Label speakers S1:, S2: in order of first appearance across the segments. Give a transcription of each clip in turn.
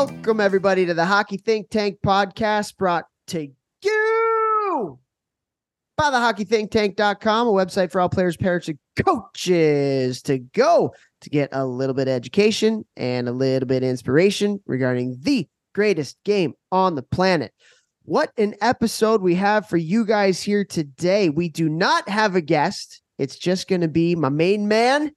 S1: Welcome, everybody, to the Hockey Think Tank podcast brought to you by the hockeythinktank.com, a website for all players, parents, and coaches to go to get a little bit of education and a little bit of inspiration regarding the greatest game on the planet. What an episode we have for you guys here today. We do not have a guest. It's just going to be my main man,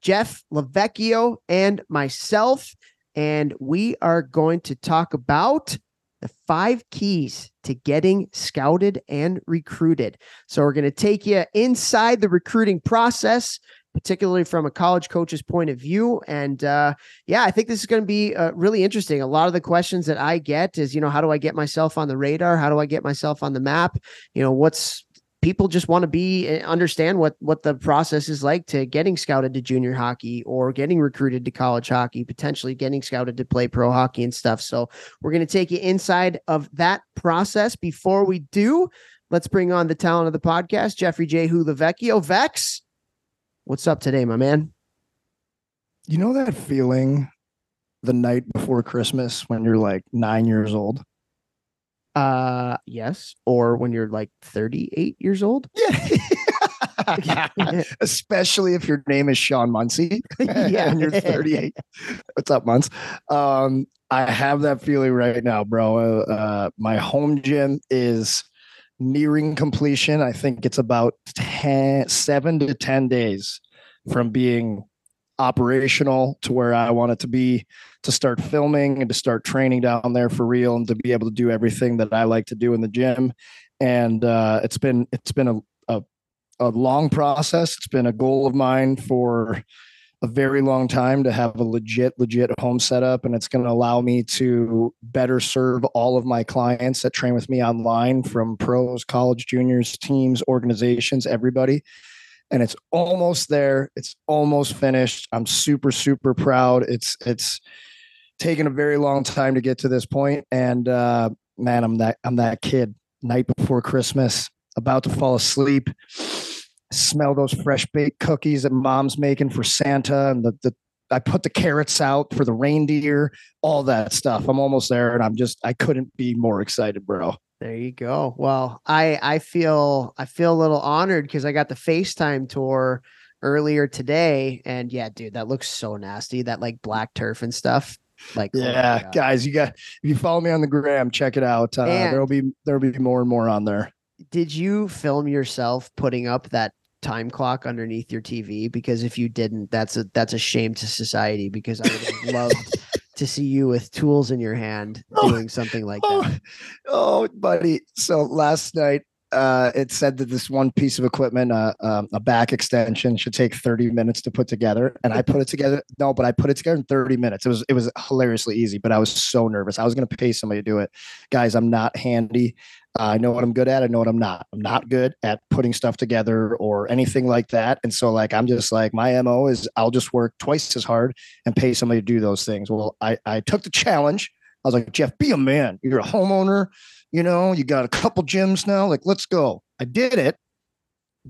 S1: Jeff Lavecchio, and myself. And we are going to talk about the five keys to getting scouted and recruited. So we're going to take you inside the recruiting process particularly from a college coach's point of view. And uh, yeah, I think this is going to be uh, really interesting. A lot of the questions that I get is, you know, how do I get myself on the radar? How do I get myself on the map? You know, what's people just want to be eh, understand what what the process is like to getting scouted to junior hockey or getting recruited to college hockey potentially getting scouted to play pro hockey and stuff. So we're going to take you inside of that process. Before we do let's bring on the talent of the podcast jeffrey j. Hulavecchio vex what's up today my man?
S2: You know that feeling the night before christmas when you're like nine years old
S1: uh, yes. Or when you're like 38 years old.
S2: Yeah. Especially if your name is Sean Muncy yeah. and you're 38. What's up, Munce? Um, I have that feeling right now, bro. Uh, my home gym is nearing completion. I think it's about 10, seven to 10 days from being operational to where I want it to be to start filming and to start training down there for real and to be able to do everything that I like to do in the gym. And uh, it's been it's been a, a a long process. It's been a goal of mine for a very long time to have a legit legit home setup and it's going to allow me to better serve all of my clients that train with me online from pros college juniors teams organizations everybody and it's almost there it's almost finished i'm super super proud it's it's taken a very long time to get to this point and uh man i'm that i'm that kid night before christmas about to fall asleep smell those fresh baked cookies that mom's making for santa and the, the i put the carrots out for the reindeer all that stuff i'm almost there and i'm just i couldn't be more excited bro
S1: there you go. Well, I I feel I feel a little honored because I got the FaceTime tour earlier today, and yeah, dude, that looks so nasty. That like black turf and stuff. Like,
S2: oh yeah, oh guys, you got if you follow me on the gram, check it out. Uh, there'll be there'll be more and more on there.
S1: Did you film yourself putting up that time clock underneath your TV? Because if you didn't, that's a that's a shame to society. Because I would have loved to see you with tools in your hand oh, doing something like
S2: oh,
S1: that.
S2: Oh, buddy. So last night, uh, it said that this one piece of equipment, uh, um, a back extension, should take 30 minutes to put together. And I put it together. No, but I put it together in 30 minutes. It was it was hilariously easy, but I was so nervous. I was going to pay somebody to do it. Guys, I'm not handy. Uh, I know what I'm good at. I know what I'm not. I'm not good at putting stuff together or anything like that. And so, like, I'm just like, my MO is I'll just work twice as hard and pay somebody to do those things. Well, I, I took the challenge. I was like, Jeff, be a man. You're a homeowner. You know, you got a couple gyms now. Like, let's go. I did it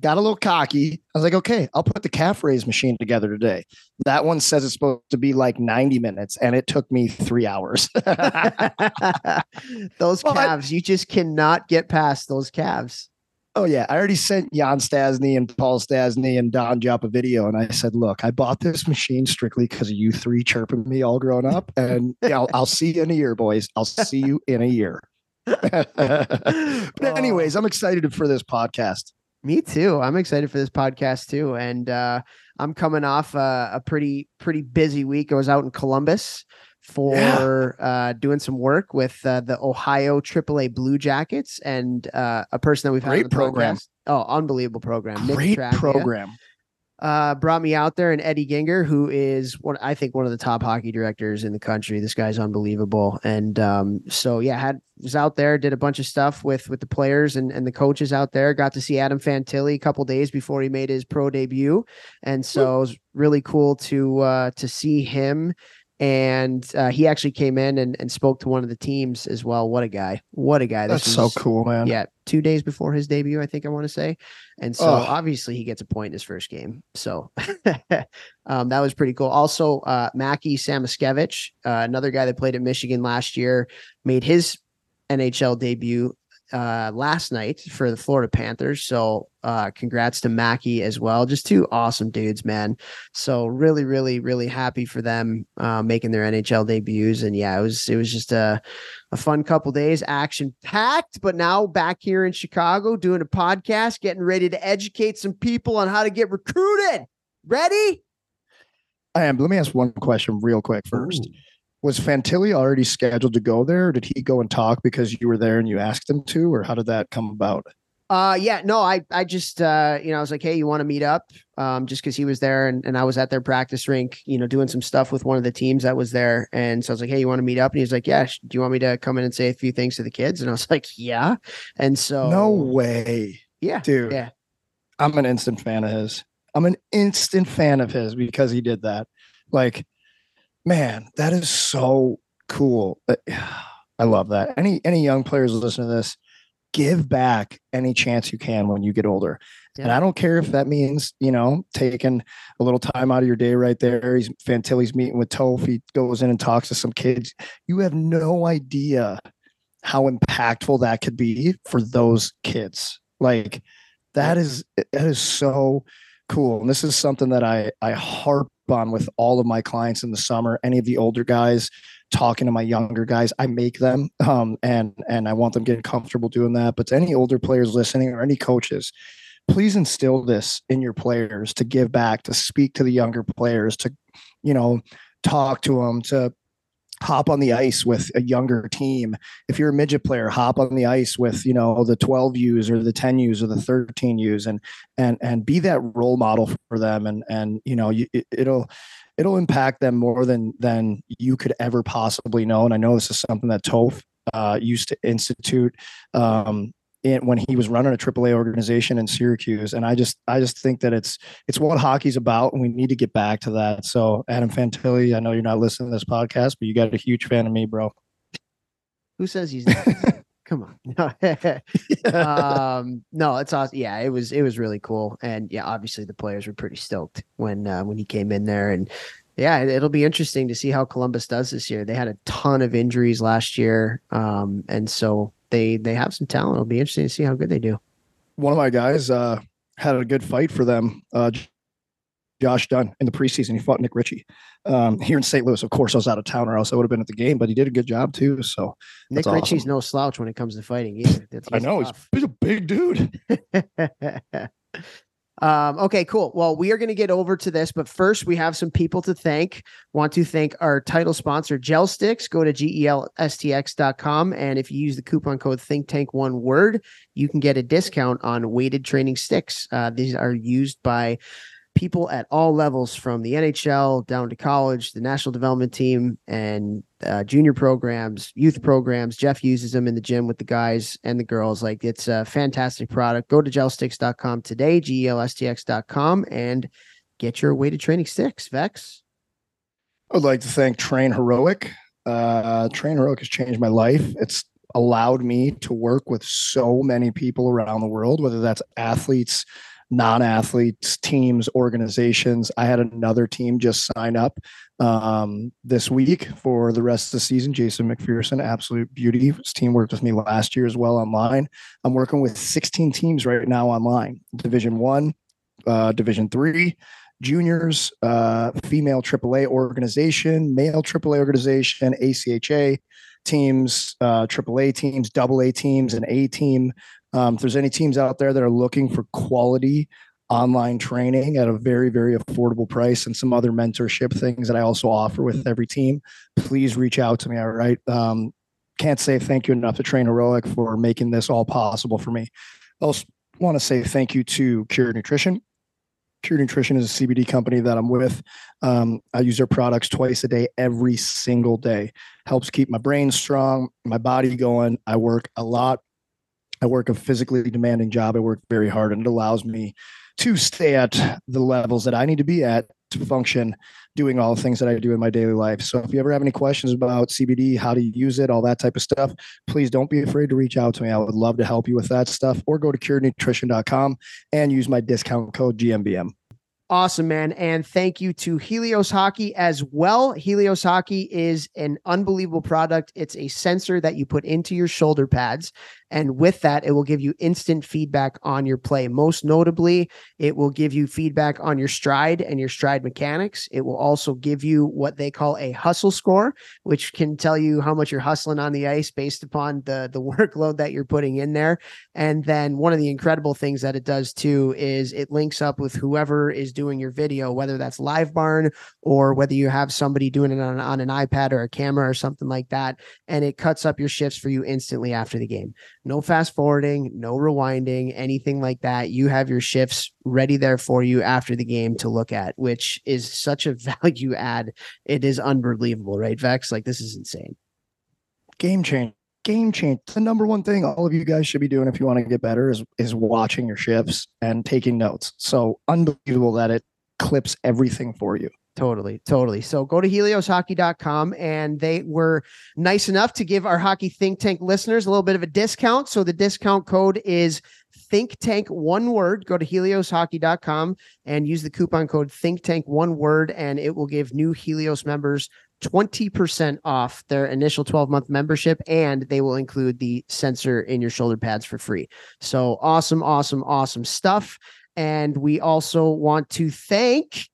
S2: got a little cocky. I was like, okay, I'll put the calf raise machine together today. That one says it's supposed to be like 90 minutes, and it took me three hours.
S1: those calves, you just cannot get past those calves.
S2: Oh yeah, I already sent Yan Stastny and Paul Stastny and Don Jop a video, and I said, "Look, I bought this machine strictly because of you three chirping me all grown up, and I'll see you in a year, boys. I'll see you in a year." but anyways, I'm excited for this podcast.
S1: Me too. I'm excited for this podcast too, and uh, I'm coming off a, a, pretty pretty busy week. I was out in Columbus for yeah. uh, doing some work with uh, the Ohio AAA Blue Jackets and uh, a person that we've
S2: Great
S1: had
S2: program.
S1: Podcast. Oh, unbelievable program!
S2: Great program
S1: uh, brought me out there, and Eddie Ginger, who is one, I think, one of the top hockey directors in the country. This guy's unbelievable, and um, so yeah, had was out there, did a bunch of stuff with with the players and and the coaches out there. Got to see Adam Fantilli a couple days before he made his pro debut, and so it was really cool to uh, to see him and uh, he actually came in and, and spoke to one of the teams as well. What a guy! What a guy!
S2: This That's was, so cool, man.
S1: Yeah, two days before his debut, I think I want to say, and so oh. obviously he gets a point in his first game. So um, that was pretty cool. Also, uh, Mackie Samoskevich, uh, another guy that played at Michigan last year, made his NHL debut uh, last night for the Florida Panthers. So uh, congrats to Mackie as well. Just two awesome dudes, man. So really, really, really happy for them uh, making their NHL debuts. And yeah, it was it was just a a fun couple days, action packed. But now back here in Chicago doing a podcast, getting ready to educate some people on how to get recruited. Ready?
S2: I am. Let me ask one question real quick first. Ooh was Fantilli already scheduled to go there? Or did he go and talk because you were there and you asked him to, or how did that come about?
S1: Uh, yeah, no, I, I just, uh, you know, I was like, Hey, you want to meet up? Um, just cause he was there and, and I was at their practice rink, you know, doing some stuff with one of the teams that was there. And so I was like, Hey, you want to meet up? And he's like, yeah, do you want me to come in and say a few things to the kids? And I was like, yeah. And so
S2: no way.
S1: Yeah.
S2: Dude.
S1: Yeah.
S2: I'm an instant fan of his. I'm an instant fan of his because he did that. Like, man, that is so cool. Uh, I love that. Any any young players listen to this, give back any chance you can when you get older. Yeah. And I don't care if that means, you know, taking a little time out of your day right there. He's Fantilli's meeting with Toph. He goes in and talks to some kids. You have no idea how impactful that could be for those kids. Like that is that is so cool. And this is something that I I harp on with all of my clients in the summer. Any of the older guys talking to my younger guys, I make them, um, and and I want them getting comfortable doing that. But to any older players listening or any coaches, please instill this in your players to give back, to speak to the younger players, to you know talk to them, to hop on the ice with a younger team. If you're a midget player, hop on the ice with, you know, the 12 U's or the 10 U's or the 13 U's and and and be that role model for them and and you know, you, it, it'll it'll impact them more than than you could ever possibly know. And I know this is something that Toph uh, used to institute um, in, when he was running a AAA organization in Syracuse. And I just I just think that it's it's what hockey's about, and we need to get back to that. So Adam Fantilli, I know you're not listening to this podcast, but you got a huge fan of me, bro.
S1: Who says he's not? Come on. um, no, it's awesome. Yeah, it was it was really cool. And yeah, obviously the players were pretty stoked when uh, when he came in there and yeah, it'll be interesting to see how Columbus does this year. They had a ton of injuries last year. Um, and so they they have some talent. It'll be interesting to see how good they do.
S2: One of my guys uh, had a good fight for them. Uh, Josh Dunne in the preseason. He fought Nick Ritchie um, here in St. Louis. Of course, I was out of town, or else I would have been at the game. But he did a good job too. So
S1: Nick Ritchie's no slouch when it comes to fighting either.
S2: I know he's, he's, a big dude.
S1: Um, okay, cool. Well, we are going to get over to this, but first we have some people to thank. Want to thank our title sponsor, GelStx. Go to gelstx.com. And if you use the coupon code Think Tank one word, you can get a discount on weighted training sticks. Uh, these are used by people at all levels from the NHL down to college, the national development team, and uh, junior programs, youth programs. Jeff uses them in the gym with the guys and the girls. Like it's a fantastic product. Go to gelstx.com today, gelstx.com, and get your weighted training sticks. Vex.
S2: I would like to thank Train Heroic. Uh, Train Heroic has changed my life. It's allowed me to work with so many people around the world, whether that's athletes, non-athletes teams organizations. I had another team just sign up um, this week for the rest of the season. Jason mcpherson absolute beauty. His team worked with me last year as well online. I'm working with 16 teams right now online. Division one uh, division three juniors uh, female aaa organization male aaa organization acha teams uh, aaa teams double a teams and a team um, if there's any teams out there that are looking for quality online training at a very, very affordable price and some other mentorship things that I also offer with every team, please reach out to me. All right. Um, can't say thank you enough to Train Heroic for making this all possible for me. I also want to say thank you to Cured Nutrition. Cured Nutrition is a CBD company that I'm with. Um, I use their products twice a day, every single day. Helps keep my brain strong, my body going. I work a lot I work a physically demanding job. I work very hard, and it allows me to stay at the levels that I need to be at to function doing all the things that I do in my daily life. So if you ever have any questions about CBD, how to use it, all that type of stuff, please don't be afraid to reach out to me. I would love to help you with that stuff or go to curednutrition.com and use my discount code GMBM.
S1: Awesome, man. And thank you to Helios Hockey as well. Helios Hockey is an unbelievable product. It's a sensor that you put into your shoulder pads and with that, it will give you instant feedback on your play. Most notably, it will give you feedback on your stride and your stride mechanics. It will also give you what they call a hustle score, which can tell you how much you're hustling on the ice based upon the, the workload that you're putting in there. And then one of the incredible things that it does too is it links up with whoever is doing your video, whether that's LiveBarn or whether you have somebody doing it on, on an iPad or a camera or something like that. And it cuts up your shifts for you instantly after the game no fast forwarding, no rewinding, anything like that. You have your shifts ready there for you after the game to look at, which is such a value add. It is unbelievable, right, Vex? Like this is insane.
S2: Game change. Game change. The number one thing all of you guys should be doing if you want to get better is is watching your shifts and taking notes. So unbelievable that it clips everything for you.
S1: Totally, totally. So go to helioshockey.com and they were nice enough to give our hockey think tank listeners a little bit of a discount. So the discount code is think tank one word. Go to helioshockey.com and use the coupon code think tank one word, and it will give new Helios members 20% off their initial 12 month membership and they will include the sensor in your shoulder pads for free. So awesome, awesome, awesome stuff. And we also want to thank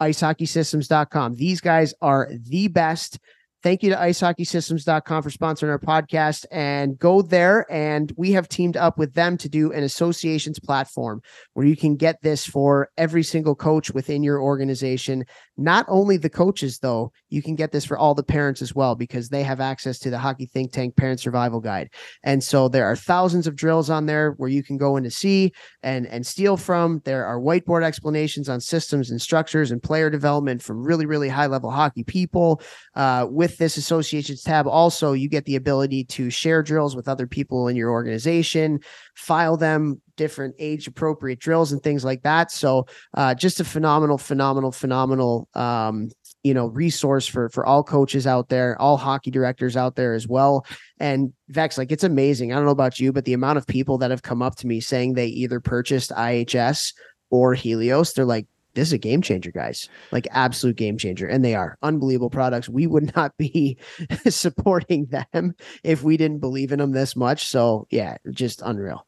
S1: icehockeysystems.com. These guys are the best. Thank you to icehockeysystems.com for sponsoring our podcast and go there. And we have teamed up with them to do an associations platform where you can get this for every single coach within your organization. Not only the coaches, though, you can get this for all the parents as well because they have access to the Hockey Think Tank Parent Survival Guide. And so there are thousands of drills on there where you can go in to see and, and steal from. There are whiteboard explanations on systems and structures and player development from really, really high level hockey people. Uh, with this associations tab, also, you get the ability to share drills with other people in your organization, file them, different age appropriate drills and things like that. So uh, just a phenomenal, phenomenal, phenomenal um, you know resource for for all coaches out there all hockey directors out there as well and vex like it's amazing i don't know about you but the amount of people that have come up to me saying they either purchased ihs or helios they're like this is a game changer guys. Like absolute game changer. And they are unbelievable products. We would not be supporting them if we didn't believe in them this much. So yeah just unreal.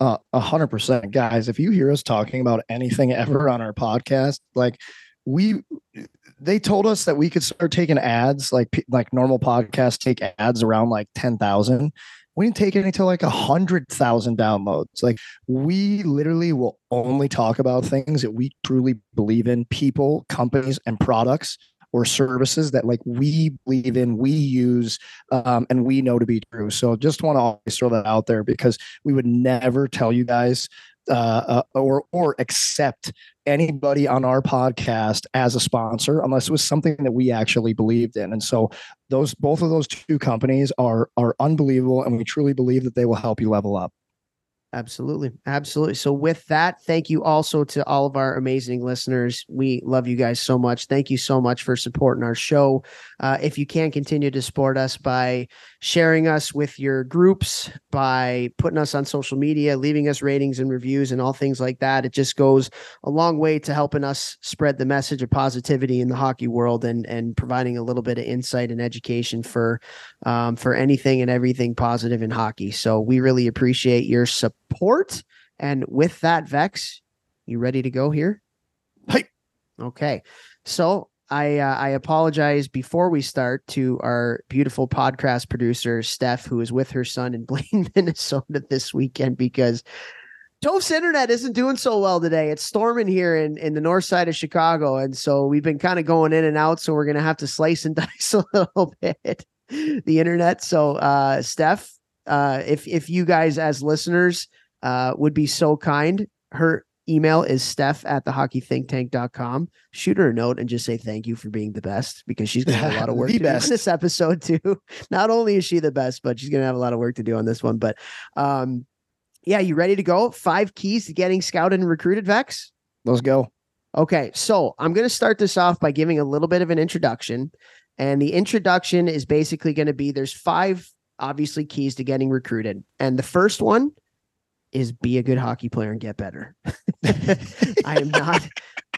S2: Uh, a hundred percent, guys. If you hear us talking about anything ever on our podcast, like we, they told us that we could start taking ads, like like normal podcasts take ads around like ten thousand. We didn't take it until like a hundred thousand downloads. Like we literally will only talk about things that we truly believe in, people, companies, and products or services that like we believe in, we use, um, and we know to be true. So just want to always throw that out there because we would never tell you guys uh, uh, or or accept anybody on our podcast as a sponsor unless it was something that we actually believed in. And so those both of those two companies are are unbelievable, and we truly believe that they will help you level up.
S1: Absolutely. Absolutely. So, with that, thank you also to all of our amazing listeners. We love you guys so much. Thank you so much for supporting our show. Uh, if you can continue to support us by sharing us with your groups, by putting us on social media, leaving us ratings and reviews, and all things like that, it just goes a long way to helping us spread the message of positivity in the hockey world and and providing a little bit of insight and education for um, for anything and everything positive in hockey. So, we really appreciate your support support. And with that, Vex, you ready to go here?
S2: Hey.
S1: Okay. So I uh, I apologize before we start to our beautiful podcast producer Steph, who is with her son in Blaine, Minnesota this weekend because Toph's internet isn't doing so well today. It's storming here in, in the north side of Chicago. And so we've been kind of going in and out. So we're going to have to slice and dice a little bit the internet. So, uh, Steph, uh, if, if you guys as listeners uh, would be so kind. Her email is steph at the hockeythinktank.com. Shoot her a note and just say thank you for being the best because she's going to have a lot of work to best. do on this episode too. Not only is she the best, but she's going to have a lot of work to do on this one. But um, yeah, you ready to go? Five keys to getting scouted and recruited, Vex?
S2: Let's go.
S1: Okay, so I'm going to start this off by giving a little bit of an introduction. And the introduction is basically going to be there's five obviously keys to getting recruited. And the first one is be a good hockey player and get better. I am not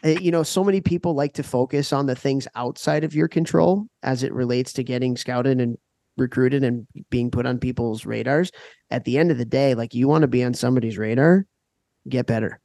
S1: eh, you know, so many people like to focus on the things outside of your control as it relates to getting scouted and recruited and being put on people's radars. At the end of the day, like you want to be on somebody's radar, get better.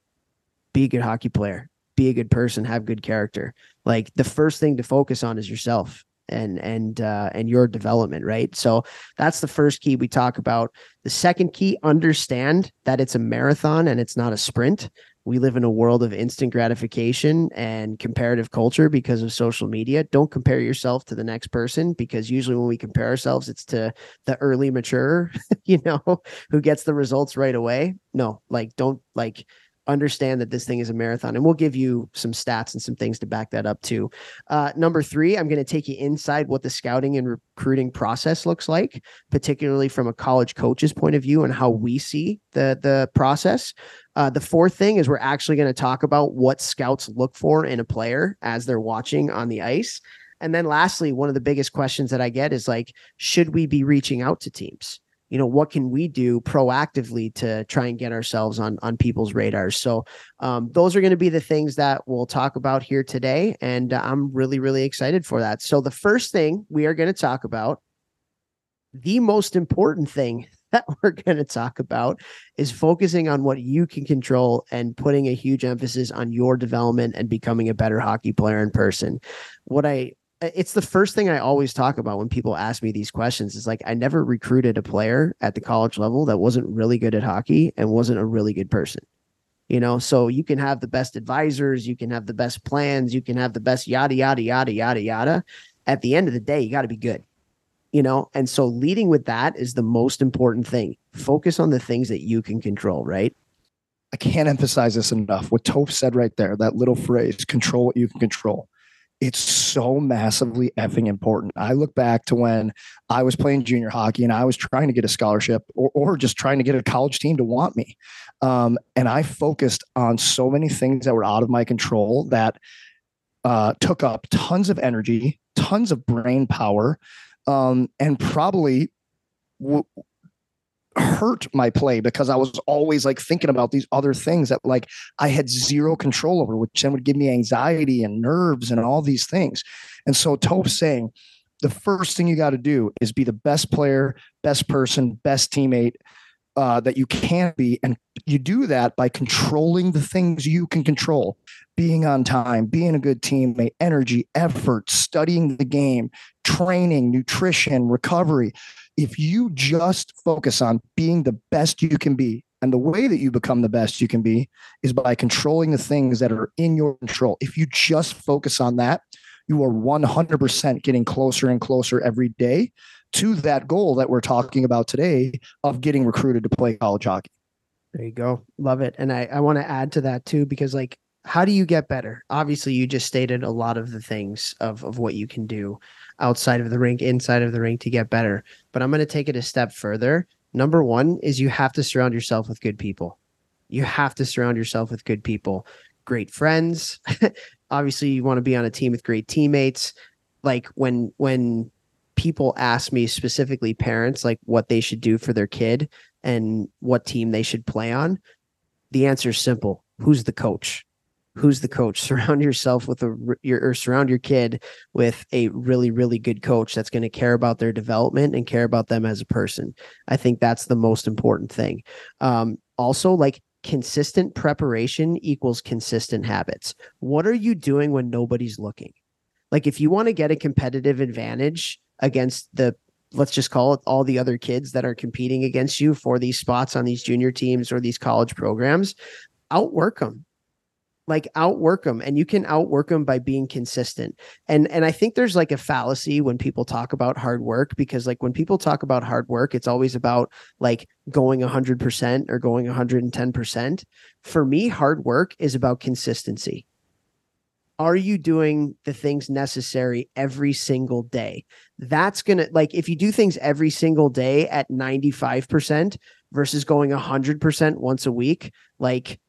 S1: Be a good hockey player be a good person, have good character. Like the first thing to focus on is yourself and and uh, and your development, right? So that's the first key we talk about. The second key, understand that it's a marathon and it's not a sprint. We live in a world of instant gratification and comparative culture because of social media. Don't compare yourself to the next person because usually when we compare ourselves, it's to the early mature, you know, who gets the results right away. No, like don't like understand that this thing is a marathon and we'll give you some stats and some things to back that up too. Uh, number three i'm going to take you inside what the scouting and recruiting process looks like particularly from a college coach's point of view and how we see the the process. Uh, the fourth thing is we're actually going to talk about what scouts look for in a player as they're watching on the ice. And then lastly one of the biggest questions that i get is like should we be reaching out to teams you know what can we do proactively to try and get ourselves on on people's radars so um, those are going to be the things that we'll talk about here today and uh, i'm really really excited for that so the first thing we are going to talk about the most important thing that we're going to talk about is focusing on what you can control and putting a huge emphasis on your development and becoming a better hockey player in person. What I it's the first thing I always talk about when people ask me these questions. Is like I never recruited a player at the college level that wasn't really good at hockey and wasn't a really good person. You know, so you can have the best advisors, you can have the best plans, you can have the best yada yada yada yada yada. At the end of the day, you got to be good. You know, and so leading with that is the most important thing. Focus on the things that you can control, right?
S2: I can't emphasize this enough. What Toph said right there, that little phrase, control what you can control it's so massively effing important. I look back to when I was playing junior hockey and I was trying to get a scholarship or, or just trying to get a college team to want me. Um, and I focused on so many things that were out of my control that uh, took up tons of energy, tons of brain power, um, and probably w- hurt my play because I was always like thinking about these other things that like I had zero control over, which then would give me anxiety and nerves and all these things. And so Toph's saying the first thing you got to do is be the best player, best person, best teammate uh, that you can be. And you do that by controlling the things you can control being on time, being a good teammate, energy, effort, studying the game, training, nutrition, recovery if you just focus on being the best you can be, and the way that you become the best you can be is by controlling the things that are in your control. If you just focus on that, you are 100% getting closer and closer every day to that goal that we're talking about today of getting recruited to play college hockey.
S1: There you go. Love it. And I, I want to add to that too, because like, how do you get better? Obviously, you just stated a lot of the things of, of what you can do outside of the rink, inside of the rink to get better. But I'm going to take it a step further. Number one is you have to surround yourself with good people. You have to surround yourself with good people, great friends. Obviously, you want to be on a team with great teammates. Like when when people ask me specifically parents like what they should do for their kid and what team they should play on, the answer is simple. Who's the coach? Who's the coach? Surround yourself with a your or surround your kid with a really really good coach that's going to care about their development and care about them as a person. I think that's the most important thing. Um, also like consistent preparation equals consistent habits. What are you doing when nobody's looking? Like if you want to get a competitive advantage against the let's just call it all the other kids that are competing against you for these spots on these junior teams or these college programs outwork them like outwork them and you can outwork them by being consistent. And and i think there's like a fallacy when people talk about hard work because like when people talk about hard work it's always about like going 100% or going 110% for me hard work is about consistency. Are you doing the things necessary every single day? That's to like if you do things every single day at 95% versus going 100% once a week like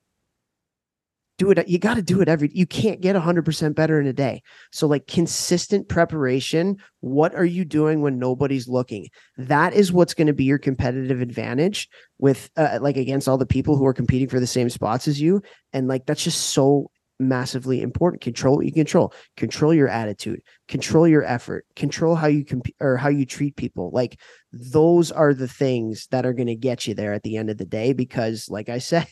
S1: do it. You got to do it every. You can't get 100% better in a day. So, like consistent preparation. What are you doing when nobody's looking? That is what's going to be your competitive advantage with, uh, like, against all the people who are competing for the same spots as you. And like, that's just so massively important. Control what you control. Control your attitude. Control your effort. Control how you compete or how you treat people. Like those are the things that are going to get you there at the end of the day. Because, like I said,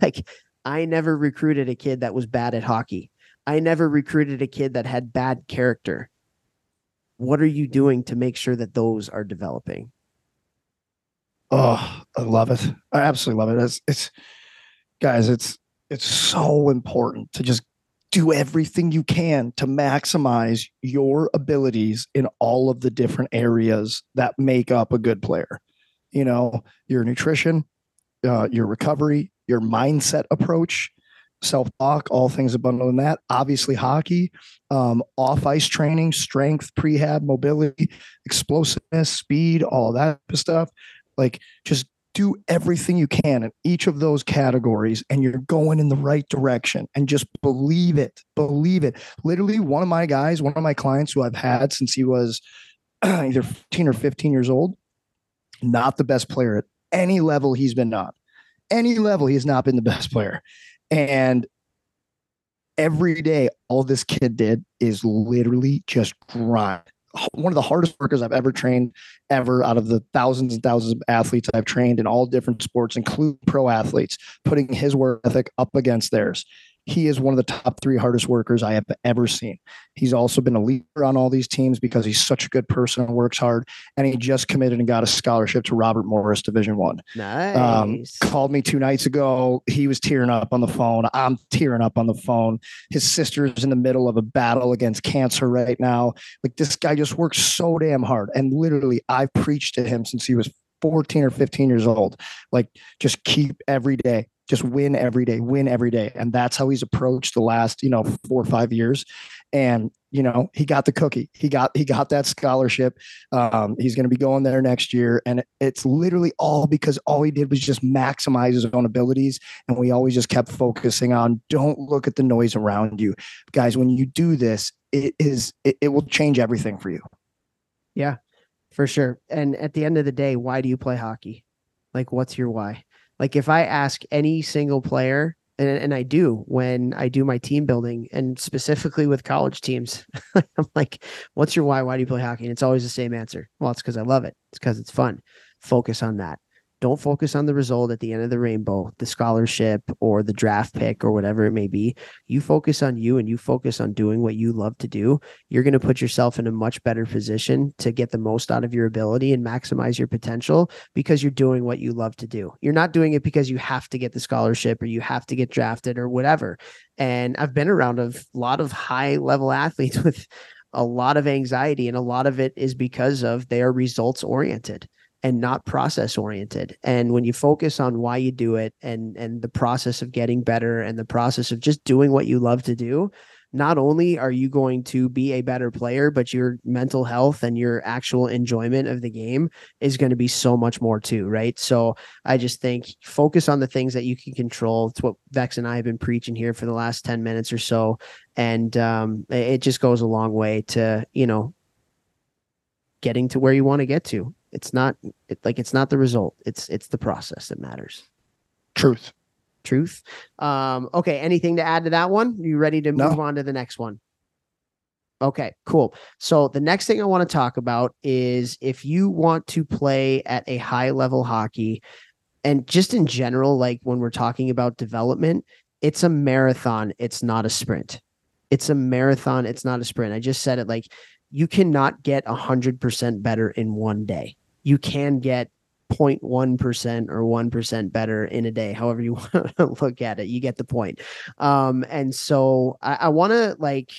S1: like I never recruited a kid that was bad at hockey. I never recruited a kid that had bad character. What are you doing to make sure that those are developing?
S2: Oh, I love it. I absolutely love it. It's, it's guys, it's it's so important to just do everything you can to maximize your abilities in all of the different areas that make up a good player. You know, your nutrition, uh, your recovery, your mindset approach, self talk, all things abundant in that. Obviously, hockey, um, off ice training, strength, prehab, mobility, explosiveness, speed, all that stuff. Like, just do everything you can in each of those categories and you're going in the right direction and just believe it believe it literally one of my guys one of my clients who i've had since he was either 15 or 15 years old not the best player at any level he's been on any level he has not been the best player. And every day all this kid did is literally just grind. One of the hardest workers I've ever trained ever out of the thousands and thousands of athletes I've trained in all different sports, including pro athletes, putting his work ethic up against theirs he is one of the top three hardest workers I have ever seen. He's also been a leader on all these teams because he's such a good person and works hard. And he just committed and got a scholarship to Robert Morris Division One.
S1: Nice. Um,
S2: called me two nights ago. He was tearing up on the phone. I'm tearing up on the phone. His sister's in the middle of a battle against cancer right now. Like this guy just works so damn hard. And literally, I've preached to him since he was 14 or 15 years old. Like, just keep every day just win every day, win every day. And that's how he's approached the last, you know, four or five years. And, you know, he got the cookie. He got he got that scholarship. Um, he's going to be going there next year. And it's literally all because all he did was just maximize his own abilities. And we always just kept focusing on don't look at the noise around you. Guys, when you do this, it is it, it will change everything for you.
S1: Yeah, for sure. And at the end of the day, why do you play hockey? Like, what's your why? Like if I ask any single player, and, and I do when I do my team building and specifically with college teams, I'm like, what's your why? Why do you play hockey? And it's always the same answer. Well, it's because I love it. It's because it's fun. Focus on that. Don't focus on the result at the end of the rainbow, the scholarship or the draft pick or whatever it may be. You focus on you and you focus on doing what you love to do. You're going to put yourself in a much better position to get the most out of your ability and maximize your potential because you're doing what you love to do. You're not doing it because you have to get the scholarship or you have to get drafted or whatever. And I've been around a lot of high level athletes with a lot of anxiety and a lot of it is because of they are results oriented and not process oriented. And when you focus on why you do it and and the process of getting better and the process of just doing what you love to do not only are you going to be a better player but your mental health and your actual enjoyment of the game is going to be so much more too right? So i just think focus on the things that you can control. It's what vex and i have been preaching here for the last 10 minutes or so. And um, it just goes a long way to you know getting to where you want to get to it's not it, like it's not the result. It's it's the process that matters.
S2: Truth.
S1: Truth. Um, okay. Anything to add to that one? Are you ready to move no. on to the next one? Okay, cool. So the next thing I want to talk about is if you want to play at a high level hockey and just in general, like when we're talking about development, it's a marathon, it's not a sprint. It's a marathon, it's not a sprint. I just said it like you cannot get 100% better in one day. You can get 0.1% or 1% better in a day, however you want to look at it. You get the point. Um, and so I, I want to like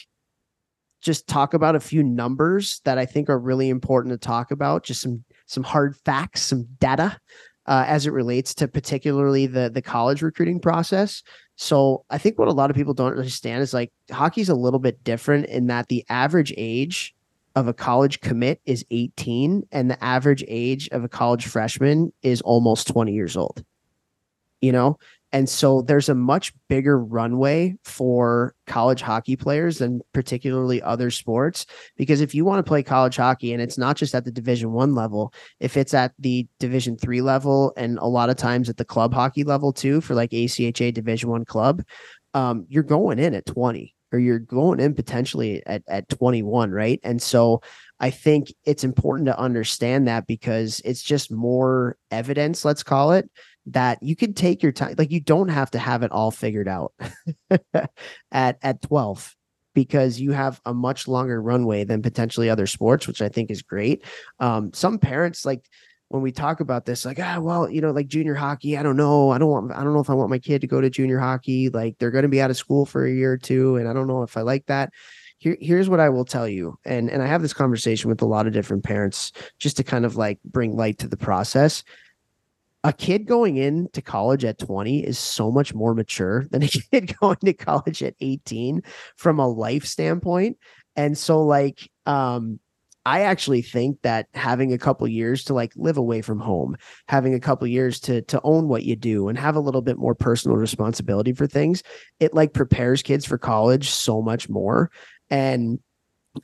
S1: just talk about a few numbers that I think are really important to talk about, just some some hard facts, some data uh, as it relates to particularly the the college recruiting process. So I think what a lot of people don't understand is like hockey's a little bit different in that the average age of a college commit is 18 and the average age of a college freshman is almost 20 years old. You know, And so there's a much bigger runway for college hockey players than particularly other sports because if you want to play college hockey and it's not just at the division 1 level, if it's at the division 3 level and a lot of times at the club hockey level too for like ACHA division 1 club, um, you're going in at 20 or you're going in potentially at, at 21, right? And so I think it's important to understand that because it's just more evidence, let's call it, that you can take your time. Like you don't have to have it all figured out at at 12 because you have a much longer runway than potentially other sports, which I think is great. Um, some parents like when we talk about this, like, ah, well, you know, like junior hockey, I don't know. I don't want, I don't know if I want my kid to go to junior hockey. Like they're going to be out of school for a year or two. And I don't know if I like that. Here, here's what I will tell you. And, and I have this conversation with a lot of different parents just to kind of like bring light to the process. A kid going into college at 20 is so much more mature than a kid going to college at 18 from a life standpoint. And so like, um, I actually think that having a couple years to like live away from home, having a couple years to to own what you do and have a little bit more personal responsibility for things, it like prepares kids for college so much more. And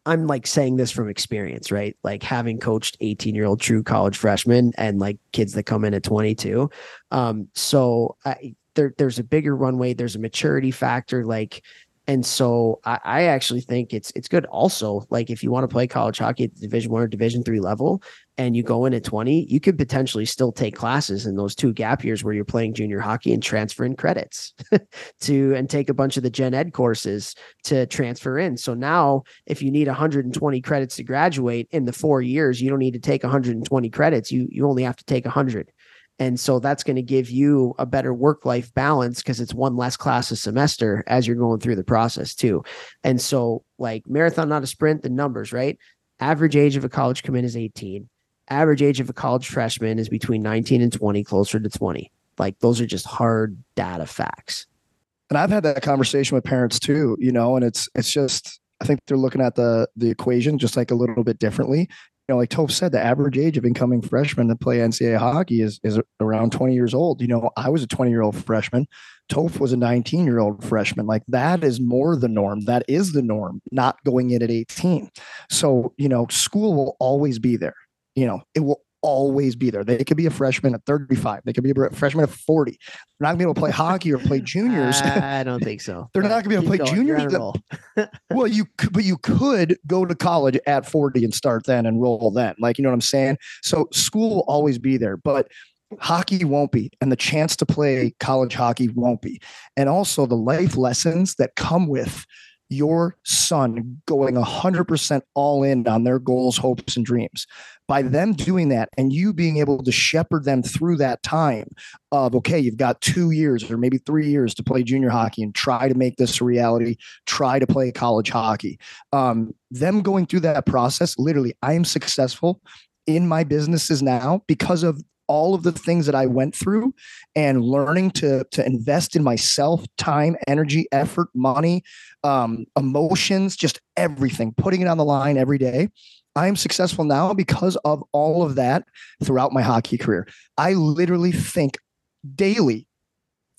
S1: I'm like saying this from experience, right? Like having coached 18 year old true college freshmen and like kids that come in at 22. Um, so I, there, there's a bigger runway. There's a maturity factor. Like and so I, I, actually think it's it's good. Also like if you want to play college hockey at the division one or division three level and you go in at 20 you could potentially still take classes in those two gap years where you're playing junior hockey and transfer in credits to and take a bunch of the gen ed courses to transfer in. So now if you need 120 credits to graduate in the four years you don't need to take 120 credits. You you only have to take 100 and so that's going to give you a better work life balance because it's one less class a semester as you're going through the process too. And so, like marathon, not a sprint, the numbers, right? Average age of a college commit is 18. Average age of a college freshman is between 19 and 20, closer to 20. Like those are just hard data facts.
S2: And I've had that conversation with parents too, you know, and it's it's just I think they're looking at the the equation just like a little bit differently know, like Toph said, the average age of incoming freshmen to play NCAA hockey is is around 20 years old. You know, I was a 20 year old freshman. Toph was a 19 year old freshman. Like that is more the norm. That is the norm, not going in at 18. So, you know, school will always be there. You know, it will always be there. They could be a freshman at 35. They could be a freshman at 40. They're not gonna be able to play hockey or play juniors.
S1: I don't think so.
S2: They're not gonna be able to play going. juniors. well, you could, but you could go to college at 40 and start then and roll then. Like, you know what I'm saying? So school will always be there, but hockey won't be and the chance to play college hockey won't be and also the life lessons that come with your son going 100% all in on their goals, hopes, and dreams. By them doing that and you being able to shepherd them through that time of, okay, you've got two years or maybe three years to play junior hockey and try to make this a reality, try to play college hockey. Um, them going through that process, literally, I am successful in my businesses now because of all of the things that I went through and learning to to invest in myself, time, energy, effort, money, um, emotions, just everything, putting it on the line every day. I am successful now because of all of that throughout my hockey career. I literally think daily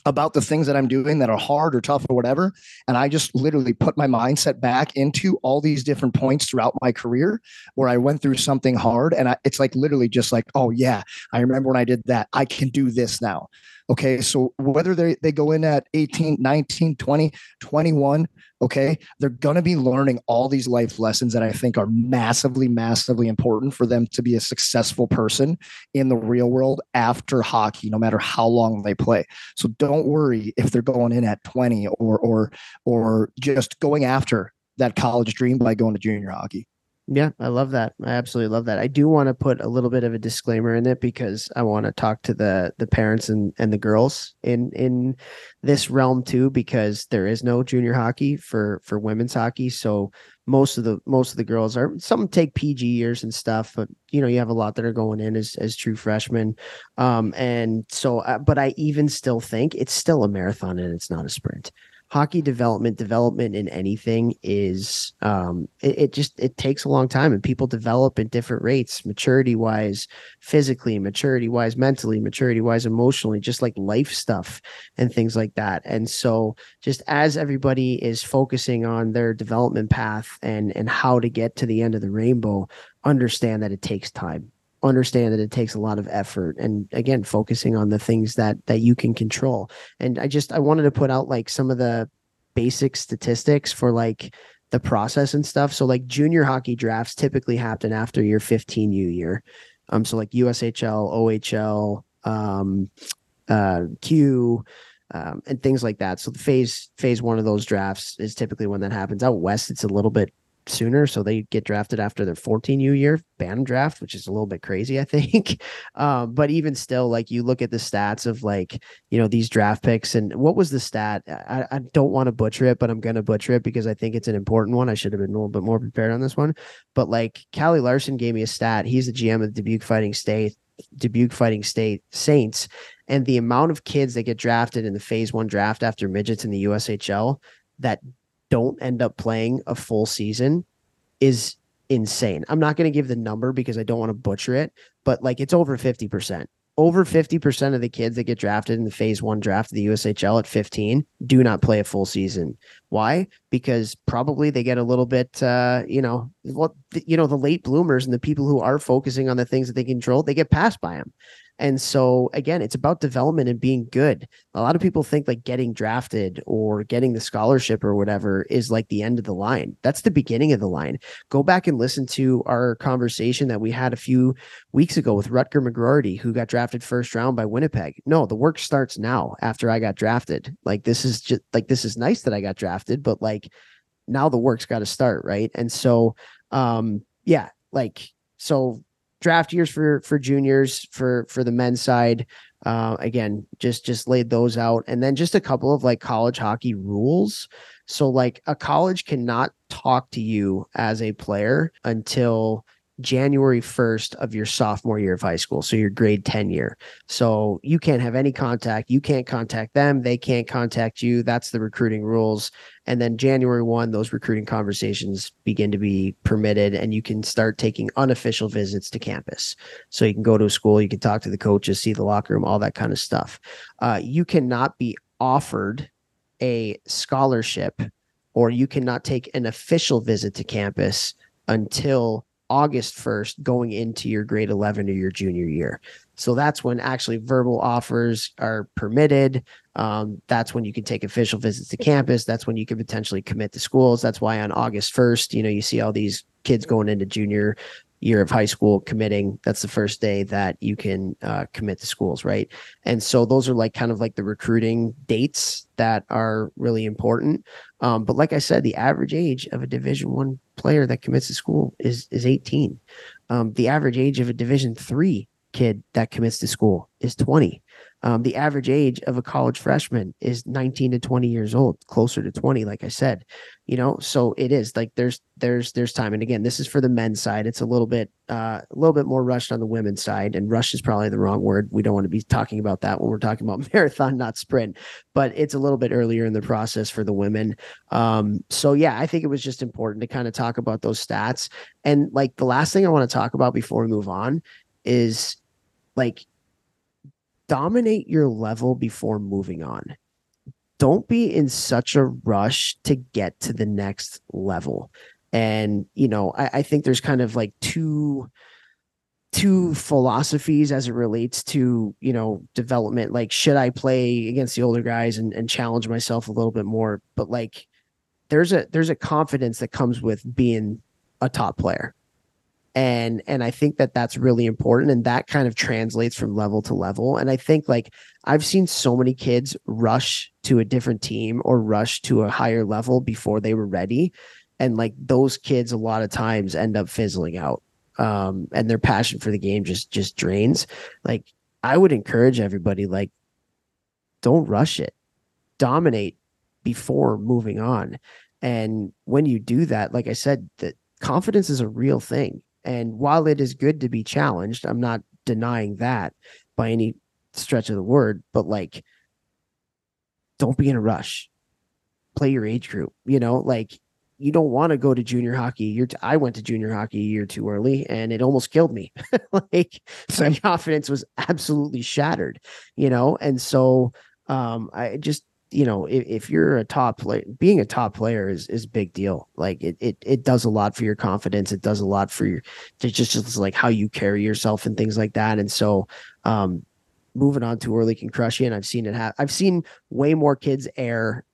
S2: about the things that I'm doing that are hard or tough or whatever. And I just literally put my mindset back into all these different points throughout my career where I went through something hard. And I, it's like literally just like, oh, yeah, I remember when I did that. I can do this now. Okay. So whether they, they go in at 18, 19, 20, 21, okay, they're going to be learning all these life lessons that I think are massively, massively important for them to be a successful person in the real world after hockey, no matter how long they play. So don't worry if they're going in at 20 or, or, or just going after that college dream by going to junior hockey.
S1: Yeah, I love that. I absolutely love that. I do want to put a little bit of a disclaimer in it because I want to talk to the the parents and and the girls in in this realm too because there is no junior hockey for for women's hockey. So most of the most of the girls are some take PG years and stuff, but you know you have a lot that are going in as as true freshmen. Um, and so, uh, but I even still think it's still a marathon and it's not a sprint. Hockey development development in anything is um it, it, just it takes a long time and people develop at different rates maturity wise physically maturity wise mentally maturity wise emotionally just like life stuff and things like that. And so just as everybody is focusing on their development path and and how to get to the end of the rainbow understand that it takes time understand that it takes a lot of effort and again focusing on the things that that you can control and i just i wanted to put out like some of the basic statistics for like the process and stuff so like junior hockey drafts typically happen after your 15u year um so like ushl ohl um uh q um, and things like that. So the phase phase one of those drafts is typically when that happens. Out west, it's a little bit sooner, so they get drafted after their 14U year ban draft, which is a little bit crazy, I think. Um, but even still, like you look at the stats of like you know these draft picks, and what was the stat? I, I don't want to butcher it, but I'm gonna butcher it because I think it's an important one. I should have been a little bit more prepared on this one. But like Kalle Larsson gave me a stat. He's the GM of the Dubuque Fighting State. Dubuque Fighting State Saints, and the amount of kids that get drafted in the Phase One draft after midgets in the USHL that don't end up playing a full season is insane. I'm not going to give the number because I don't want to butcher it, but like it's over 50%. Over 50% of the kids that get drafted in the phase one draft of the USHL at 15 do not play a full season. Why? Because probably they get a little bit, uh, you know, what, you know, the late bloomers and the people who are focusing on the things that they control, they get passed by them. And so again, it's about development and being good. A lot of people think like getting drafted or getting the scholarship or whatever is like the end of the line. That's the beginning of the line. Go back and listen to our conversation that we had a few weeks ago with Rutger McGroarty, who got drafted first round by Winnipeg. No, the work starts now after I got drafted. Like this is just like this is nice that I got drafted, but like now the work's got to start, right? And so um yeah, like so draft years for for juniors for for the men's side. Uh, again just just laid those out. And then just a couple of like college hockey rules. So like a college cannot talk to you as a player until January 1st of your sophomore year of high school. So your grade 10 year. So you can't have any contact. You can't contact them. They can't contact you. That's the recruiting rules. And then January 1, those recruiting conversations begin to be permitted and you can start taking unofficial visits to campus. So you can go to a school, you can talk to the coaches, see the locker room, all that kind of stuff. Uh, you cannot be offered a scholarship or you cannot take an official visit to campus until August 1st going into your grade 11 or your junior year. So that's when actually verbal offers are permitted. Um, that's when you can take official visits to campus. That's when you can potentially commit to schools. That's why on August 1st, you know, you see all these kids going into junior year of high school committing. That's the first day that you can uh, commit to schools, right? And so those are like kind of like the recruiting dates that are really important. Um, but like I said, the average age of a Division One player that commits to school is is 18. Um, the average age of a Division Three kid that commits to school is 20. Um, the average age of a college freshman is 19 to 20 years old, closer to 20, like I said. You know, so it is like there's there's there's time. And again, this is for the men's side. It's a little bit uh, a little bit more rushed on the women's side, and rush is probably the wrong word. We don't want to be talking about that when we're talking about marathon, not sprint. But it's a little bit earlier in the process for the women. Um, so yeah, I think it was just important to kind of talk about those stats. And like the last thing I want to talk about before we move on is like dominate your level before moving on. Don't be in such a rush to get to the next level. And, you know, I, I think there's kind of like two two philosophies as it relates to you know development like should i play against the older guys and, and challenge myself a little bit more but like there's a there's a confidence that comes with being a top player and and i think that that's really important and that kind of translates from level to level. And i think like i've seen so many kids rush to a different team or rush to a higher level before they were ready. And like those kids a lot of times end up fizzling out um and their passion for the game just just drains. Like i would encourage everybody like don't rush it. Dominate before moving on. And when you do that like i said that confidence is a real thing and while it is good to be challenged, I'm not denying that by any stretch of the word, but like, don't be in a rush. play your age group. You know, like you don't want to go to junior hockey. You're t- I went to junior hockey a year too early and it almost killed me. like my confidence was absolutely shattered, you know? And so um I just you know, if, if you're a top player, being a top player is is big deal. Like it it it does a lot for your confidence. It does a lot for your just just like how you carry yourself and things like that. And so um moving on too early can crush you. And I've seen it happen. I've seen way more kids air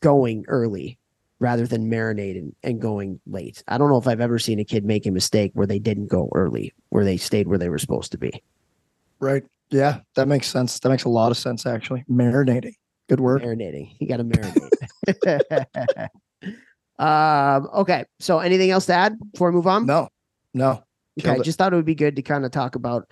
S1: going early rather than marinating and going late. I don't know if I've ever seen a kid make a mistake where they didn't go early, where they stayed where they were supposed to be.
S2: Right. Yeah, that makes sense. That makes a lot of sense actually. Marinating. Good word.
S1: Marinating. You got to marinate. um, okay. So anything else to add before we move on?
S2: No. No.
S1: Okay. I just thought it would be good to kind of talk about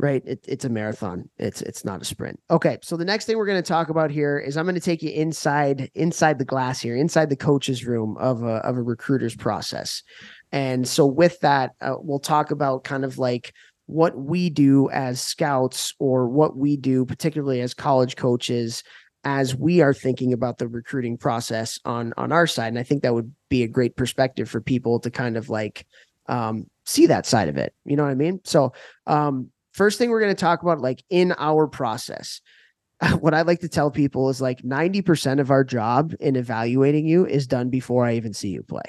S1: right it, it's a marathon it's it's not a sprint okay so the next thing we're going to talk about here is i'm going to take you inside inside the glass here inside the coach's room of a, of a recruiter's process and so with that uh, we'll talk about kind of like what we do as scouts or what we do particularly as college coaches as we are thinking about the recruiting process on on our side. And i think that would be a great perspective for people to kind of like um, see that side of it. You know what i mean? So um, first thing we're going to talk about like in our process what i like to tell people is like 90% of our job in evaluating you is done before i even see you play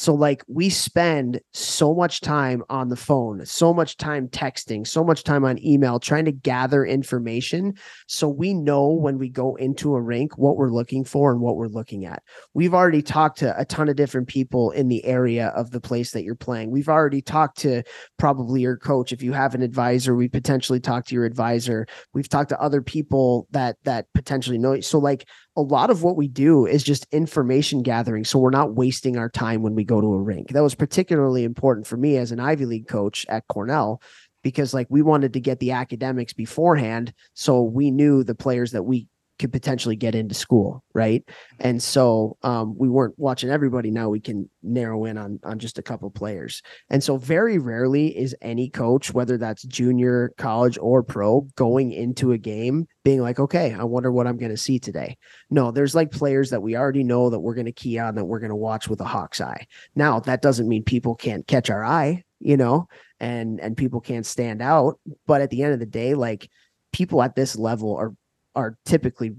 S1: so like we spend so much time on the phone, so much time texting, so much time on email trying to gather information so we know when we go into a rink what we're looking for and what we're looking at. We've already talked to a ton of different people in the area of the place that you're playing. We've already talked to probably your coach if you have an advisor, we potentially talk to your advisor. We've talked to other people that that potentially know. So like a lot of what we do is just information gathering. So we're not wasting our time when we go to a rink. That was particularly important for me as an Ivy League coach at Cornell because like we wanted to get the academics beforehand so we knew the players that we could potentially get into school, right? And so um, we weren't watching everybody. Now we can narrow in on on just a couple players. And so very rarely is any coach, whether that's junior, college, or pro, going into a game being like, okay, I wonder what I'm going to see today. No, there's like players that we already know that we're going to key on that we're going to watch with a hawk's eye. Now that doesn't mean people can't catch our eye, you know, and and people can't stand out. But at the end of the day, like people at this level are are typically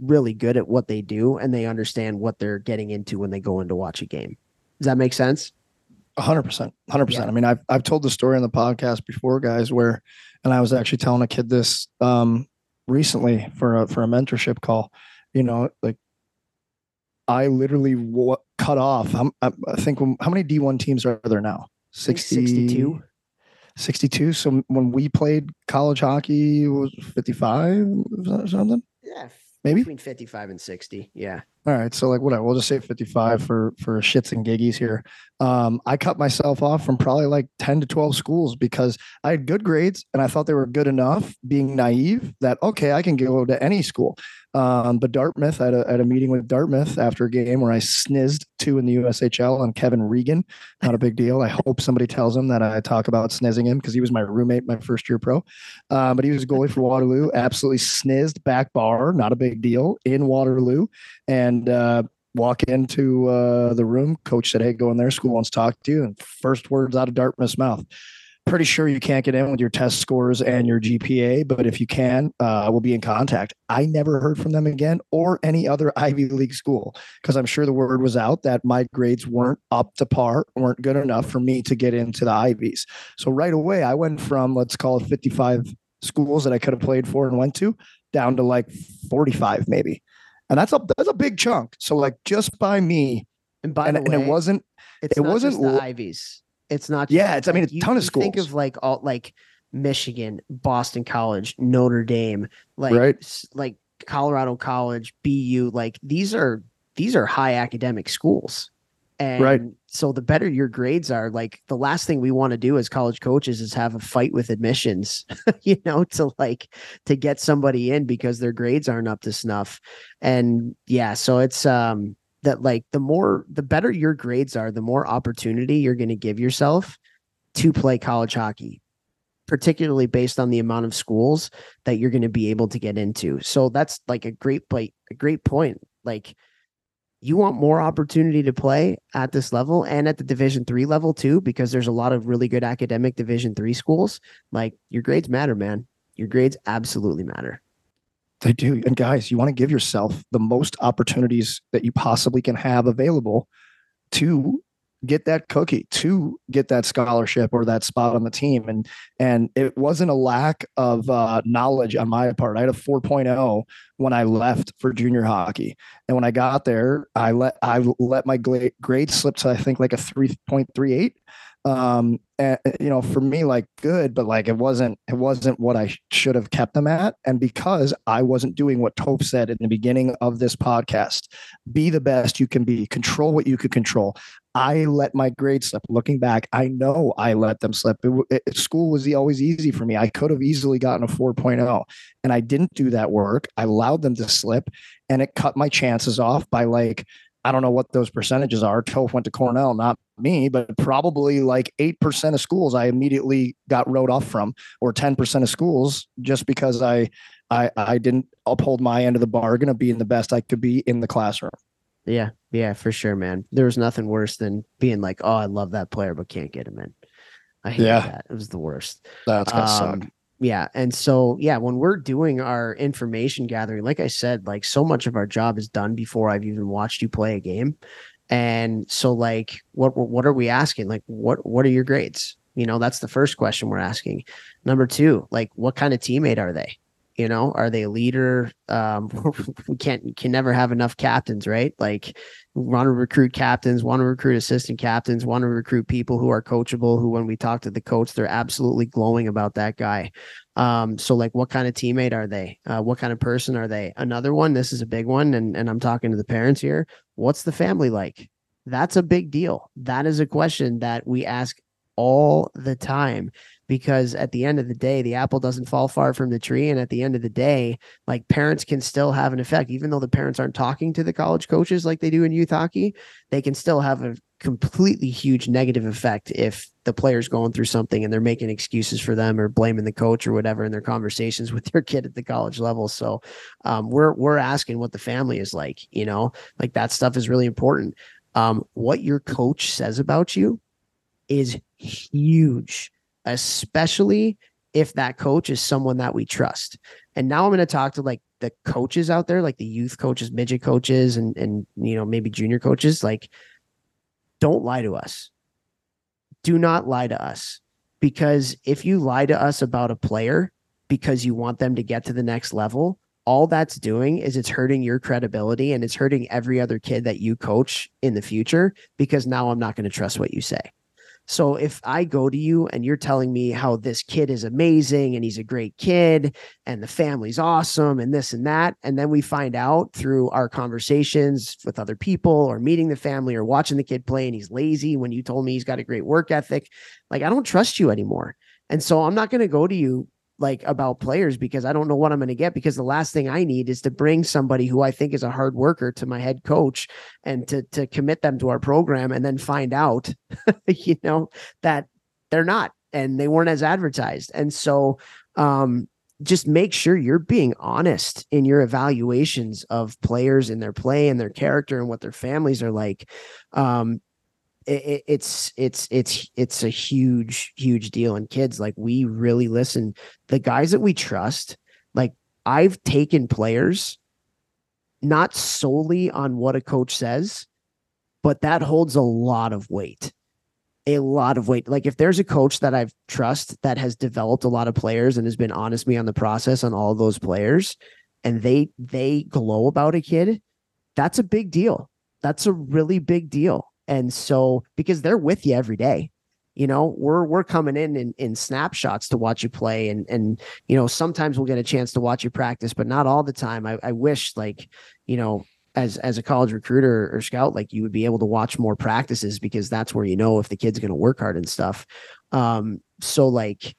S1: really good at what they do and they understand what they're getting into when they go in to watch a game. Does that make sense?
S2: hundred percent, hundred percent. I mean, I've, I've told the story on the podcast before guys where, and I was actually telling a kid this, um, recently for a, for a mentorship call, you know, like I literally w- cut off. I'm, I think how many D1 teams are there now? 60,
S1: 62.
S2: 62. So when we played college hockey, was 55 or something?
S1: Yeah.
S2: Maybe
S1: between 55 and 60. Yeah.
S2: All right. So like whatever, we'll just say 55 for, for shits and giggies here. Um, I cut myself off from probably like 10 to 12 schools because I had good grades and I thought they were good enough being naive that, okay, I can go to any school. Um, but Dartmouth, I had, a, I had a meeting with Dartmouth after a game where I snizzed two in the USHL on Kevin Regan. Not a big deal. I hope somebody tells him that I talk about snizzing him because he was my roommate my first year pro. Um, but he was a goalie for Waterloo. Absolutely snizzed back bar. Not a big deal in Waterloo. And uh, walk into uh, the room. Coach said, "Hey, go in there. School wants to talk to you." And first words out of Dartmouth's mouth pretty sure you can't get in with your test scores and your GPA, but if you can, uh, we'll be in contact. I never heard from them again or any other Ivy League school because I'm sure the word was out that my grades weren't up to par, weren't good enough for me to get into the Ivies. So right away, I went from let's call it 55 schools that I could have played for and went to down to like 45 maybe, and that's a that's a big chunk. So like just by me,
S1: and by
S2: and,
S1: the way,
S2: and it wasn't
S1: it wasn't the Ivies it's not.
S2: Yeah, it's. I mean, it's
S1: a
S2: ton of schools.
S1: Think of like all like Michigan, Boston College, Notre Dame, like
S2: right.
S1: like Colorado College, BU. Like these are these are high academic schools. And
S2: right.
S1: so the better your grades are, like the last thing we want to do as college coaches is have a fight with admissions, you know, to like to get somebody in because their grades aren't up to snuff. And yeah, so it's um that like the more the better your grades are, the more opportunity you're going to give yourself to play college hockey, particularly based on the amount of schools that you're going to be able to get into. So that's like a great point, a great point. Like you want more opportunity to play at this level and at the division three level too because there's a lot of really good academic division three schools like your grades matter man your grades absolutely matter
S2: they do. And guys you want to give yourself the most opportunities that you possibly can have available to get that cookie to get that scholarship or that spot on the team. And and it wasn't a lack of uh, knowledge on my part. I had a 4.0 when i left for junior hockey. And when i got there i let i let my grade slip to i think like a 3.38 um and you know for me like good but like it wasn't it wasn't what i sh- should have kept them at. And because i wasn't doing what Toph said in the beginning of this podcast be the best you can be control what you could control. I let my grades slip. Looking back i know i let them slip. It, it, school was always easy for me. I could have easily gotten a 4.0 and i didn't do that work. I allowed them to slip and it cut my chances off by like I don't know what those percentages are. Toph went to Cornell, not me, but probably like 8% of schools I immediately got wrote off from, or 10% of schools just because I, I, I didn't uphold my end of the bargain of being the best I could be in the classroom.
S1: Yeah. Yeah, for sure, man. There was nothing worse than being like, oh, I love that player, but can't get him in. I hate yeah. that. It was the worst.
S2: That's gonna um, suck
S1: yeah and so yeah when we're doing our information gathering like i said like so much of our job is done before i've even watched you play a game and so like what what are we asking? Like what what are your grades? You know that's the first question we're asking. Number two like what kind of teammate are they? You know are they a leader? Um we can't can never have enough captains right? Like want to recruit captains want to recruit assistant captains want to recruit people who are coachable who when we talk to the coach they're absolutely glowing about that guy. Um so like what kind of teammate are they? Uh, what kind of person are they? Another one this is a big one and and i'm talking to the parents here what's the family like? That's a big deal. That is a question that we ask all the time because at the end of the day, the apple doesn't fall far from the tree. And at the end of the day, like parents can still have an effect, even though the parents aren't talking to the college coaches like they do in youth hockey, they can still have a completely huge negative effect if the player's going through something and they're making excuses for them or blaming the coach or whatever in their conversations with their kid at the college level. So um, we're we're asking what the family is like, you know, like that stuff is really important. Um, what your coach says about you is huge especially if that coach is someone that we trust. And now I'm going to talk to like the coaches out there, like the youth coaches, midget coaches, and and you know maybe junior coaches. Like, don't lie to us. Do not lie to us because if you lie to us about a player because you want them to get to the next level, all that's doing is it's hurting your credibility and it's hurting every other kid that you coach in the future because now I'm not going to trust what you say. So if I go to you and you're telling me how this kid is amazing and he's a great kid and the family's awesome and this and that, and then we find out through our conversations with other people or meeting the family or watching the kid play and he's lazy when you told me he's got a great work ethic, like I don't trust you anymore. And so I'm not going to go to you like about players because I don't know what I'm going to get because the last thing I need is to bring somebody who I think is a hard worker to my head coach and to to commit them to our program and then find out you know that they're not and they weren't as advertised. And so um just make sure you're being honest in your evaluations of players and their play and their character and what their families are like um it, it's it's it's it's a huge huge deal and kids. Like we really listen. The guys that we trust like i've taken players not solely on what a coach says but that holds a lot of weight a lot of weight. Like if there's a coach that i've trust that has developed a lot of players and has been honest me on the process on all those players and they they glow about a kid that's a big deal. That's a really big deal and so because they're with you every day, you know, we're we're coming in, in in snapshots to watch you play, and and you know sometimes we'll get a chance to watch you practice, but not all the time. I, I wish like you know as as a college recruiter or scout, like you would be able to watch more practices because that's where you know if the kid's going to work hard and stuff. Um, so like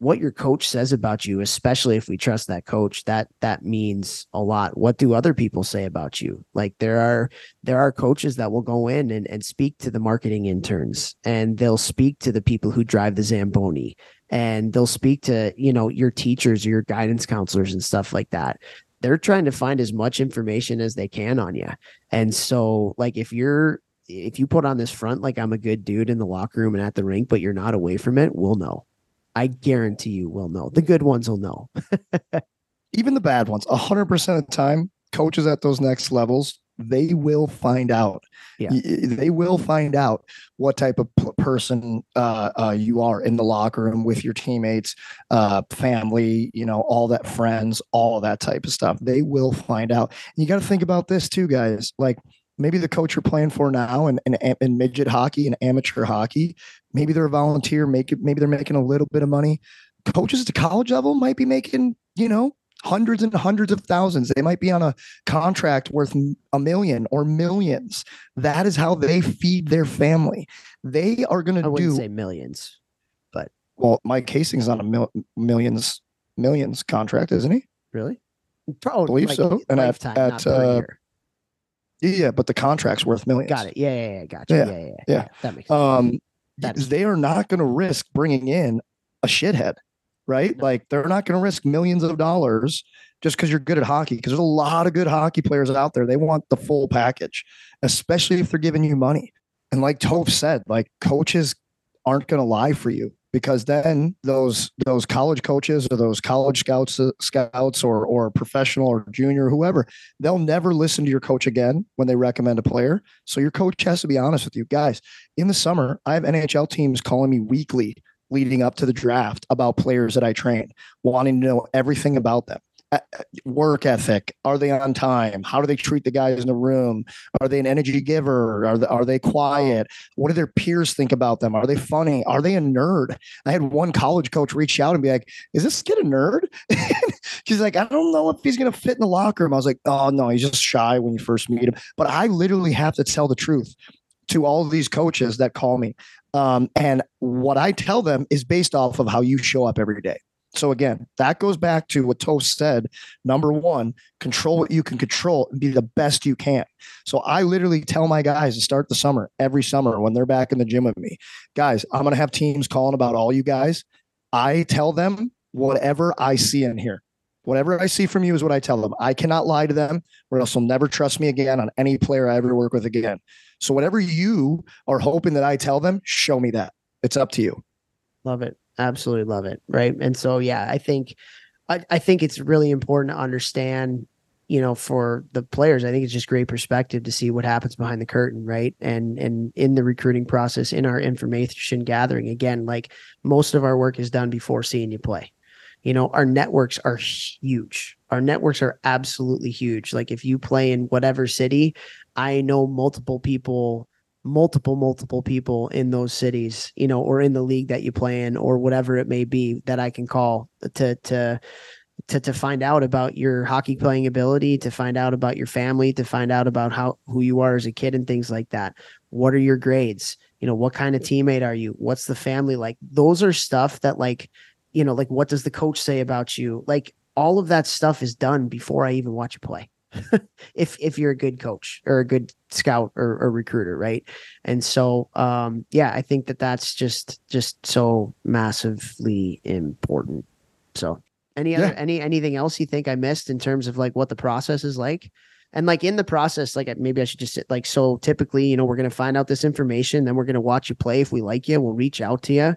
S1: what your coach says about you especially if we trust that coach that that means a lot what do other people say about you like there are there are coaches that will go in and, and speak to the marketing interns and they'll speak to the people who drive the zamboni and they'll speak to you know your teachers or your guidance counselors and stuff like that they're trying to find as much information as they can on you. And so, like, if you're if you put on this front like I'm a good dude in the locker room and at the rink, but you're not away from it, we'll know. I guarantee you we'll know. The good ones will know.
S2: Even the bad ones, 100% of the time, coaches at those next levels, they will find out. Yeah. They will find out what type of person uh, uh, you are in the locker room with your teammates, uh, family, you know, all that friends, all that type of stuff. They will find out. And you got to think about this too, guys. Like, maybe the coach you're playing for now in, in, in midget hockey and amateur hockey, maybe they're a volunteer, make it, maybe they're making a little bit of money. Coaches at the college level might be making, you know, hundreds and hundreds of thousands. They might be on a contract worth a million or millions. That is how they feed their family. They are going to do
S1: say millions, but
S2: well, Mike Hastings on a mil- millions millions contract, isn't he?
S1: Really?
S2: Probably believe like so. And at, at uh, yeah, but the contract's worth millions.
S1: Got it. Yeah, yeah, yeah. Gotcha. Yeah, yeah, yeah. yeah. yeah. That makes sense.
S2: Um, they are not going to risk bringing in a shithead, right? No. Like they're not going to risk millions of dollars just because you're good at hockey. Because there's a lot of good hockey players out there. They want the full package, especially if they're giving you money. And like Toph said, like coaches aren't going to lie for you because then those those college coaches or those college scouts uh, scouts or or professional or junior or whoever they'll never listen to your coach again when they recommend a player. So your coach has to be honest with you. Guys in the summer i have nhl teams calling me weekly leading up to the draft about players that i train wanting to know everything about them work ethic. Are they on time? How do they treat the guys in the room? Are they an energy giver? Are they, are they quiet? What do their peers think about them? Are they funny? Are they a nerd? I had one college coach reach out and be like is this kid a nerd? She's like i don't know if he's going to fit in the locker room. I was like oh no he's just shy when you first meet him. But i literally have to tell the truth to all of these coaches that call me. Um, and what i tell them is based off of how you show up every day so again, that goes back to what Toph said. Number one, control what you can control and be the best you can. So I literally tell my guys to start the summer every summer when they're back in the gym with me, guys, I'm going to have teams calling about all you guys. I tell them whatever I see in here. Whatever I see from you is what I tell them. I cannot lie to them or else they'll never trust me again on any player I ever work with again. So whatever you are hoping that I tell them, show me that. It's up to you.
S1: Love it. Absolutely love it. Right. And so, yeah, I think, I, I think it's really important to understand, you know, for the players, I think it's just great perspective to see what happens behind the curtain. Right. And, and in the recruiting process, in our information gathering, again, like most of our work is done before seeing you play. You know, our networks are huge. Our networks are absolutely huge. Like if you play in whatever city, I know multiple people multiple multiple people in those cities you know or in the league that you play in or whatever it may be that i can call to to to to find out about your hockey playing ability to find out about your family to find out about how who you are as a kid and things like that. What are your grades? You know what kind of teammate are you? What's the family like? Those are stuff that like you know like what does the coach say about you? Like all of that stuff is done before i even watch you play if if you're a good coach or a good scout or, or recruiter right? And so um yeah i think that that's just just so massively important. So any other yeah. any anything else you think i missed in terms of like what the process is like? And like in the process like maybe i should just like so typically you know we're going to find out this information then we're going to watch you play if we like you we'll reach out to you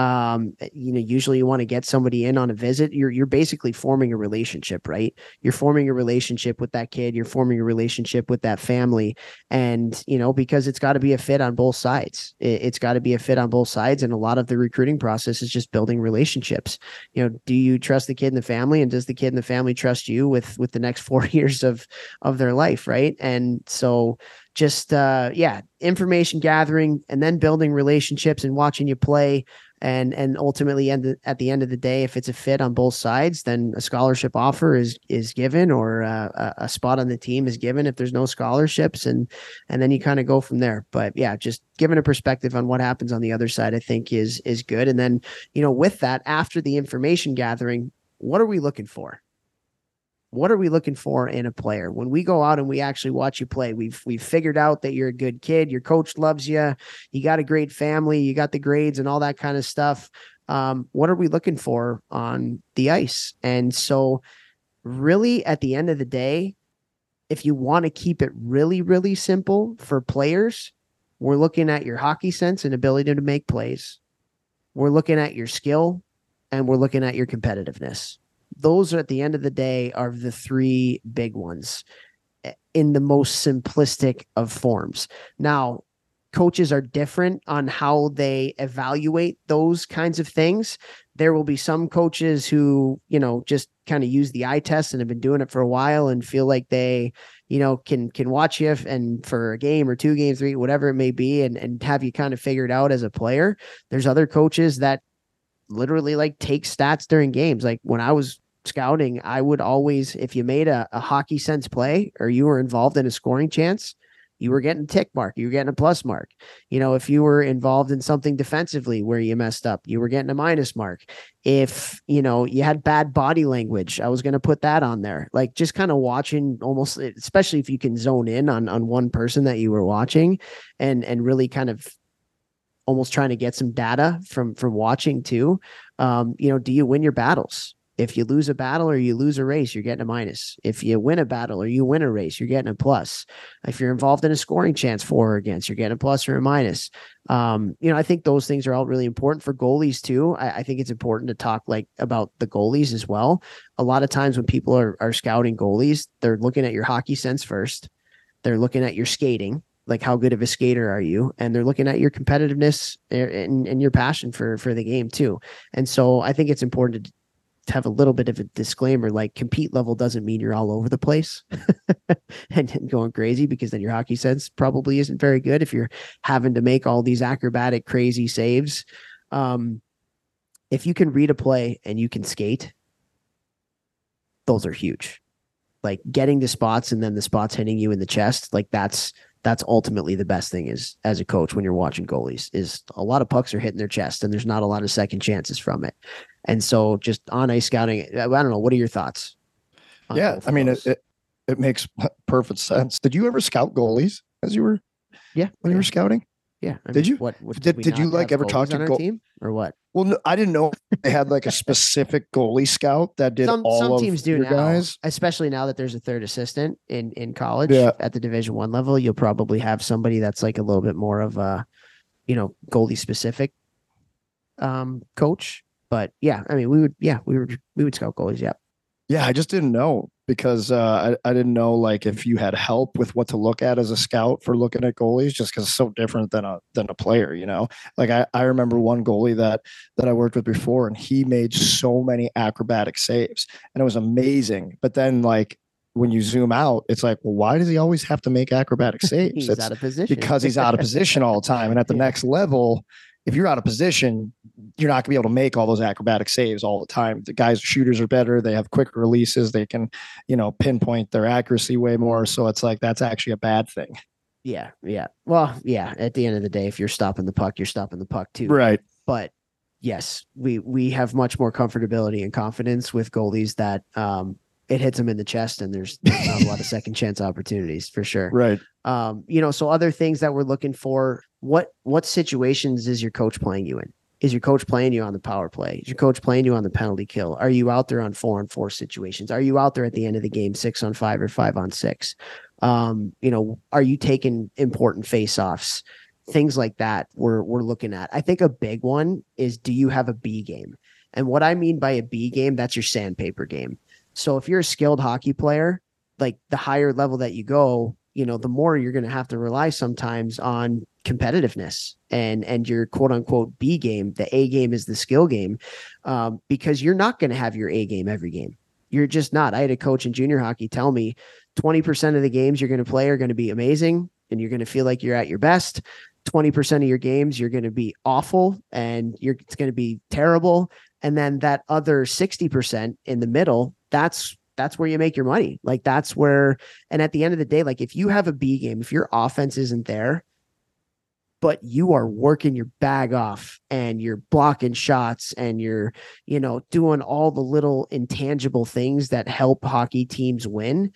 S1: um you know usually you want to get somebody in on a visit you're you're basically forming a relationship right? You're forming a relationship with that kid you're forming a relationship with that family and you know because it's got to be a fit on both sides. It, has got to be a fit on both sides and a lot of the recruiting process is just building relationships. You know do you trust the kid and the family and does the kid and the family trust you with with the next 4 years of of their life right? And so just uh yeah information gathering and then building relationships and watching you play and and ultimately end at the end of the day if it's a fit on both sides then a scholarship offer is is given or uh, a spot on the team is given if there's no scholarships and and then you kind of go from there. But yeah just giving a perspective on what happens on the other side i think is is good. And then you know with that after the information gathering what are we looking for what are we looking for in a player when we go out and we actually watch you play we've we've figured out that you're a good kid your coach loves you you got a great family you got the grades and all that kind of stuff um, what are we looking for on the ice and so really at the end of the day, if you want to keep it really, really simple for players, we're looking at your hockey sense and ability to make plays. We're looking at your skill and we're looking at your competitiveness. Those are at the end of the day are the three big ones eh, in the most simplistic of forms. Now, coaches are different on how they evaluate those kinds of things. There will be some coaches who, you know, just kind of use the eye test and have been doing it for a while and feel like they, you know, can can watch you and for a game or two games, three, whatever it may be, and and have you kind of figured out as a player. There's other coaches that literally like take stats during games. Like when I was scouting, I would always, if you made a, a hockey sense play or you were involved in a scoring chance, you were getting a tick mark, you were getting a plus mark. You know, if you were involved in something defensively where you messed up, you were getting a minus mark. If, you know, you had bad body language, I was going to put that on there. Like just kind of watching almost especially if you can zone in on on one person that you were watching and and really kind of almost trying to get some data from from watching too. Um, you know, do you win your battles? If you lose a battle or you lose a race, you're getting a minus. If you win a battle or you win a race, you're getting a plus. If you're involved in a scoring chance for or against, you're getting a plus or a minus. Um, you know, I think those things are all really important for goalies too. I, I, think it's important to talk like about the goalies as well. A lot of times when people are are scouting goalies, they're looking at your hockey sense first. They're looking at your skating, like how good of a skater are you? And they're looking at your competitiveness eh, and, and your passion for for the game too. And so i think it's important to have a little bit of a disclaimer like compete level doesn't mean you're all over the place and, and, going crazy because then your hockey sense probably isn't very good if you're having to make all these acrobatic crazy saves. Um, if you can read a play and you can skate those are huge. Like getting the spots and then the spots hitting you in the chest like that's that's ultimately the best thing is as a coach when you're watching goalies is a lot of pucks are hitting their chest and there's not a lot of second chances from it. And so just on ice scouting, I don't know. What are your thoughts?
S2: Yeah. I mean, it, it, it, makes perfect sense. Did you ever scout goalies as you were?
S1: Yeah.
S2: When
S1: yeah.
S2: you were scouting?
S1: Yeah.
S2: I did mean, you? What, what did, did, did you like ever talk to
S1: go- team or what?
S2: Well, no, I didn't know they had like a specific goalie scout that did
S1: some,
S2: all
S1: some
S2: of
S1: teams do
S2: your
S1: now,
S2: guys.
S1: especially now that there's a third assistant in in college
S2: Yeah.
S1: at the Division One level. You'll probably have somebody that's like a little bit more of a, you know, goalie specific um coach. But yeah, I mean, we would yeah we would we would scout goalies. Yeah.
S2: Yeah, I just didn't know because uh, I, I didn't know like if you had help with what to look at as a scout for looking at goalies, just because it's so different than a than a player, you know. Like I, I remember one goalie that that I worked with before, and he made so many acrobatic saves, and it was amazing. But then like when you zoom out, it's like, well, why does he always have to make acrobatic saves?
S1: He's
S2: It's
S1: out of position
S2: because he's out of position all the time, and at the
S1: Yeah.
S2: next level. If you're out of position, you're not going to be able to make all those acrobatic saves all the time. The guys shooters are better. They have quicker releases. They can, you know, pinpoint their accuracy way more. So it's like that's actually a bad thing.
S1: Yeah, yeah. Well, yeah. At the end of the day, if you're stopping the puck, you're stopping the puck too.
S2: Right.
S1: But yes, we we have much more comfortability and confidence with goalies that um it hits them in the chest and there's, there's not a lot of second chance opportunities for sure.
S2: Right.
S1: Um, you know, so other things that we're looking for, what what situations is your coach playing you in? Is your coach playing you on the power play? Is your coach playing you on the penalty kill? Are you out there on four on four situations? Are you out there at the end of the game six on five or five on six? Um, you know, are you taking important face offs? Things like that we're we're looking at. I think a big one is do you have a B game? And what I mean by a B game, that's your sandpaper game. So if you're a skilled hockey player, like the higher level that you go, you know, the more you're going to have to rely sometimes on competitiveness and and your quote unquote B game. The A game is the skill game, um, because you're not going to have your A game every game. You're just not. I had a coach in junior hockey tell me 20% of the games you're going to play are going to be amazing and you're going to feel like you're at your best. 20% of your games you're going to be awful and you're it's going to be terrible and then that other 60% in the middle that's that's where you make your money. Like that's where and at the end of the day like if you have a b game if your offense isn't there but you are working your bag off and you're blocking shots and you're you know doing all the little intangible things that help hockey teams win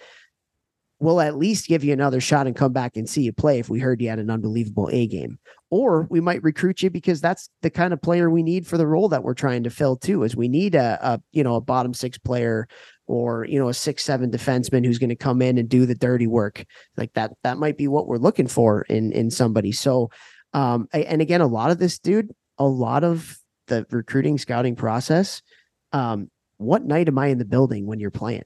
S1: we'll at least give you another shot and come back and see you play if we heard you had an unbelievable A game. Or we might recruit you because that's the kind of player we need for the role that we're trying to fill too, is we need a, a you know, a bottom six player or you know a six seven defenseman who's going to come in and do the dirty work. Like that that might be what we're looking for in in somebody. So um and again a lot of this dude a lot of the recruiting scouting process um what night am i in the building when you're playing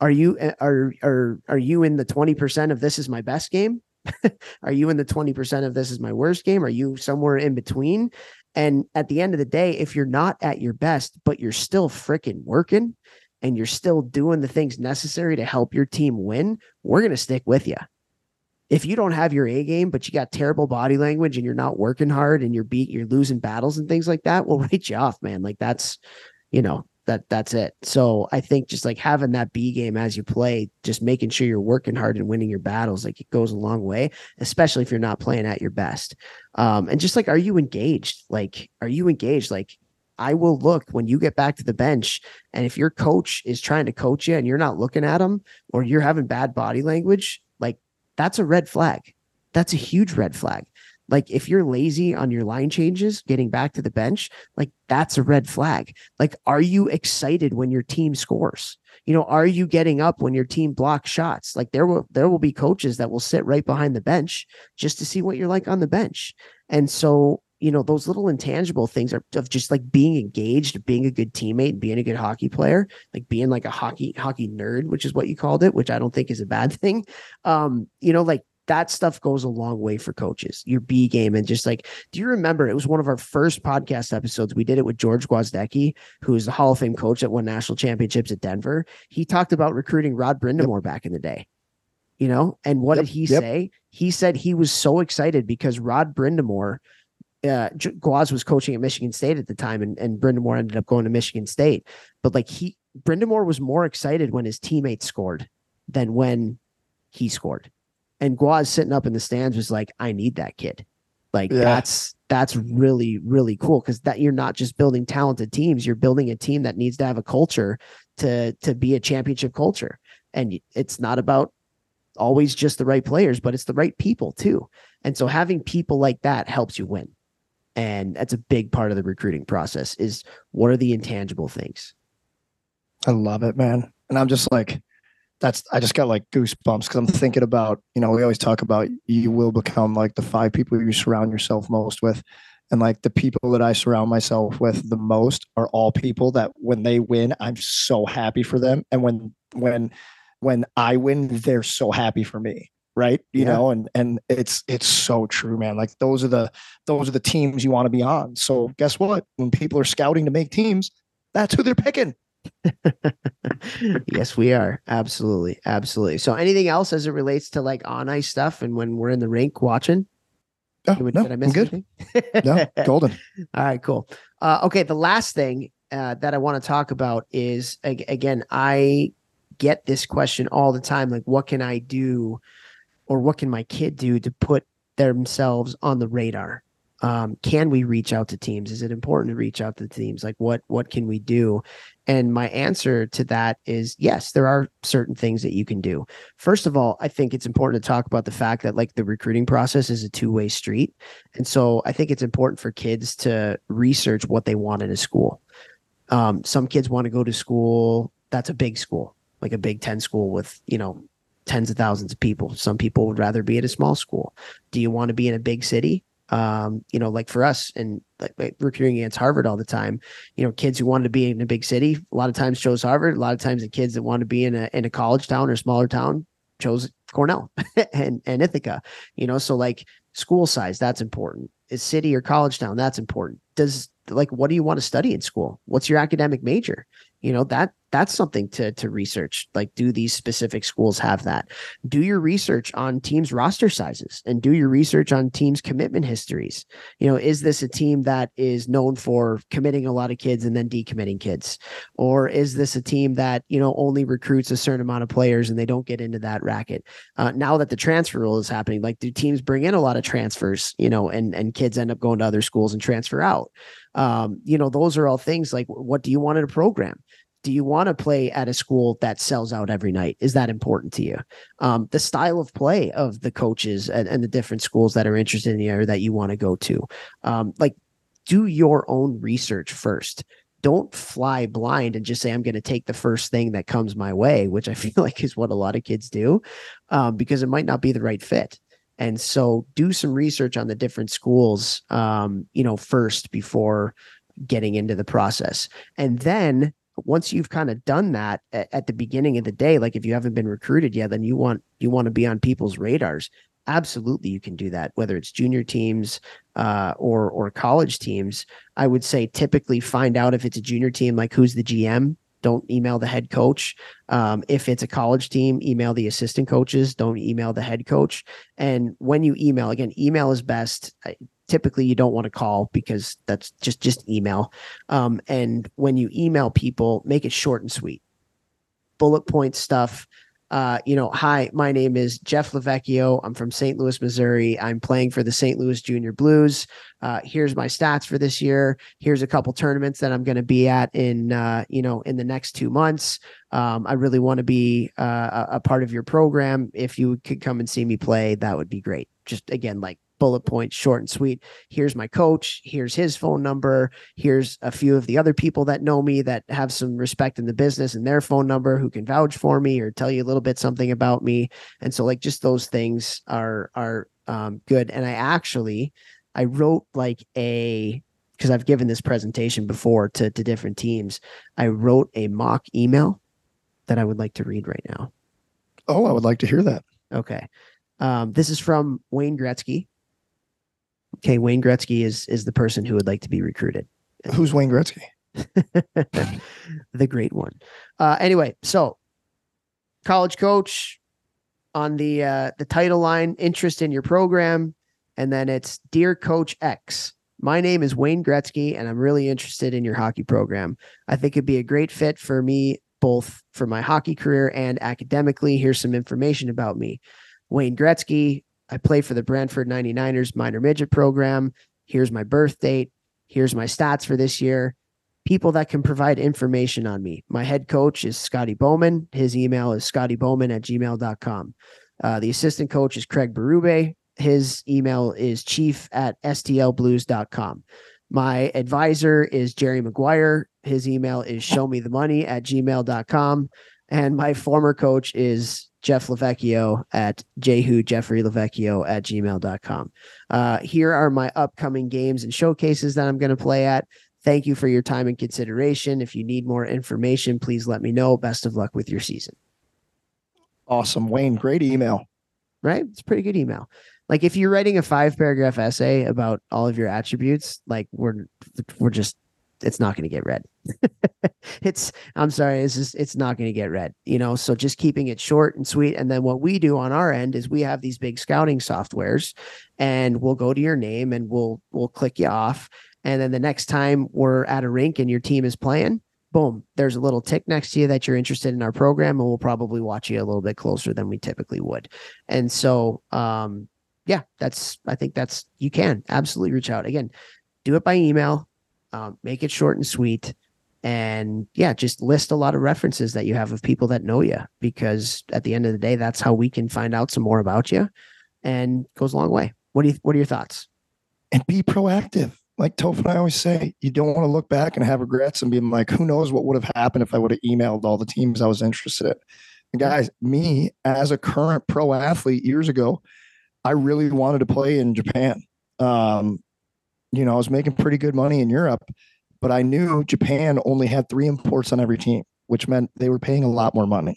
S1: are you eh, are are are you in the 20% of this is my best game? Are you in the 20% of this is my worst game? Are you somewhere in between? And at the end of the day if you're not at your best but you're still freaking working and you're still doing the things necessary to help your team win we're going to stick with you if you don't have your A game, but you got terrible body language and you're not working hard and you're beat, you're losing battles and things like that, we'll write you off, man. Like that's, you know, that that's it. So I think just like having that B game as you play, just making sure you're working hard and winning your battles, like it goes a long way, especially if you're not playing at your best. Um, and just like, are you engaged? Like, are you engaged? Like, I will look when you get back to the bench. And if your coach is trying to coach you and you're not looking at them or you're having bad body language, like that's a red flag. That's a huge red flag. Like if you're lazy on your line changes, getting back to the bench, like that's a red flag. Like, are you excited when your team scores? You know, are you getting up when your team blocks shots? Like there will there will be coaches that will sit right behind the bench just to see what you're like on the bench. And so, you know, those little intangible things are of just like being engaged, being a good teammate, being a good hockey player, like being like a hockey hockey nerd, which is what you called it, which I don't think is a bad thing. Um, you know, like that stuff goes a long way for coaches. Your B game and just like, do you remember? It was one of our first podcast episodes. We did it with George Gwozdecky, who is the Hall of Fame coach that won national championships at Denver. He talked about recruiting Rod Brind'Amour yep. back in the day. You know, and what yep. did he yep. say? He said he was so excited because Rod Brind'Amour uh, Gwoz was coaching at Michigan State at the time, and, and Brind'Amour ended up going to Michigan State. But like he, Brind'Amour was more excited when his teammates scored than when he scored and Gwoz sitting up in the stands was like, I need that kid. Like yeah. that's that's really really cool because that you're not just building talented teams, you're building a team that needs to have a culture to to be a championship culture. And it's not about always just the right players, but it's the right people too. And so having people like that helps you win. And that's a big part of the recruiting process is what are the intangible things?
S2: I love it, man. And I'm just like, that's I just got like goosebumps because I'm mm-hmm. thinking about you know we always talk about you will become like the five people you surround yourself most with, and like the people that I surround myself with the most are all people that when they win I'm so happy for them, and when when when I win they're so happy for me, right? You yeah. know, and and it's it's so true, man. Like those are the those are the teams you want to be on. So guess what? When people are scouting to make teams, that's who they're picking.
S1: yes, we are. Absolutely. Absolutely. So anything else as it relates to like on ice stuff and when we're in the rink watching?
S2: Oh, Did, no, I miss I'm good. no, golden.
S1: All right, cool. Uh, okay, the last thing uh, that I want to talk about is again, I get this question all the time like what can I do or what can my kid do to put themselves on the radar? Um, can we reach out to teams? Is it important to reach out to teams? Like what what can we do? And my answer to that is yes there are certain things that you can do. First of all i think it's important to talk about the fact that like the recruiting process is a two-way street. And so i think it's important for kids to research what they want in a school. Um, some kids want to go to school that's a big school like a big 10 school with you know tens of thousands of people. Some people would rather be at a small school. Do you want to be in a big city um, you know, like for us and like, like recruiting against Harvard all the time, you know, kids who wanted to be in a big city, a lot of times chose Harvard. A lot of times the kids that want to be in a in a college town or smaller town chose Cornell and and Ithaca. You know, so like school size, that's important. Is city or college town, that's important. Does like what do you want to study in school? What's your academic major? You know, that that's something to to research like do these specific schools have that? Do your research on teams roster sizes and do your research on teams commitment histories. You know is this a team that is known for committing a lot of kids and then decommitting kids? Or is this a team that you know only recruits a certain amount of players and they don't get into that racket? Uh, now that the transfer rule is happening like do teams bring in a lot of transfers you know and and kids end up going to other schools and transfer out um, you know those are all things like what do you want in a program do you want to play at a school that sells out every night? Is that important to you? Um, the style of play of the coaches and, and, the different schools that are interested in you or that you want to go to. Um, like, do your own research first. don't fly blind and just say i'm going to take the first thing that comes my way which i feel like is what a lot of kids do um, because it might not be the right fit and so do some research on the different schools um, you know first before getting into the process. And then once you've kind of done that at, at, the beginning of the day like if you haven't been recruited yet then you want you want to be on people's radars. Absolutely you can do that whether it's junior teams uh, or or college teams. I would say typically find out if it's a junior team like who's the gm don't email the head coach. Um, if it's a college team email the assistant coaches. Don't email the head coach. And when you email again email is best. Typically you don't want to call because that's just just email. Um, and when you email people make it short and sweet. Bullet point stuff uh, you know, hi, my name is Jeff Lavecchio. I'm from St. Louis, Missouri. I'm playing for the St. Louis Junior Blues. Uh, here's my stats for this year. Here's a couple tournaments that I'm going to be at in, uh, you know, in the next two months. Um, I really want to be uh, a part of your program. If you could come and see me play, that would be great. Just again, like bullet points, short and sweet. Here's my coach. Here's his phone number. Here's a few of the other people that know me that have some respect in the business and their phone number who can vouch for me or tell you a little bit something about me. And so, like, just those things are are um, good. And I actually, I wrote like a because I've given this presentation before to to different teams. I wrote a mock email that I would like to read right now.
S2: Oh, I would like to hear that.
S1: Okay. Um, this is from Wayne Gretzky, okay, Wayne Gretzky is is the person who would like to be recruited.
S2: Who's Wayne Gretzky?
S1: the great one. Uh, anyway, so college coach on the uh, the title line, interest in your program, and then it's dear Coach X. My name is Wayne Gretzky, and I'm really interested in your hockey program. I think it'd be a great fit for me, both for my hockey career and academically. Here's some information about me. Wayne Gretzky, I play for the Brantford 99ers minor midget program. Here's my birth date. Here's my stats for this year. People that can provide information on me. My head coach is Scotty Bowman. His email is scottybowman at gmail.com. Uh, the assistant coach is Craig Berube. His email is chief at stlblues.com. My advisor is Jerry Maguire. His email is show me the money at gmail.com. And my former coach is Jeff Lavecchio at jehu Jeffrey Lavecchio at gmail.com. Uh, here are my upcoming games and showcases that I'm going to play at. Thank you for your time and consideration. If you need more information, please let me know. Best of luck with your season.
S2: Awesome. Wayne, great email.
S1: Right? It's a pretty good email. Like if you're writing a five paragraph essay about all of your attributes, like we're we're just it's not going to get read. it's I'm sorry, it's just it's not going to get read. You know, so just keeping it short and sweet. And then what we do on our end is we have these big scouting softwares, and we'll go to your name and we'll we'll click you off. And then the next time we're at a rink and your team is playing, boom, there's a little tick next to you that you're interested in our program, and we'll probably watch you a little bit closer than we typically would. And so, um, yeah, that's I think that's you can absolutely reach out again. Do it by email um, make it short and sweet and yeah just list a lot of references that you have of people that know you because at the end of the day that's how we can find out some more about you and goes a long way what do you what are your thoughts
S2: and be proactive like Toph and I always say, you don't want to look back and have regrets and be like, who knows what would have happened if I would have emailed all the teams I was interested in. And guys, me as a current pro athlete years ago, I really wanted to play in Japan. Um, you know, I was making pretty good money in Europe, but I knew Japan only had three imports on every team, which meant they were paying a lot more money.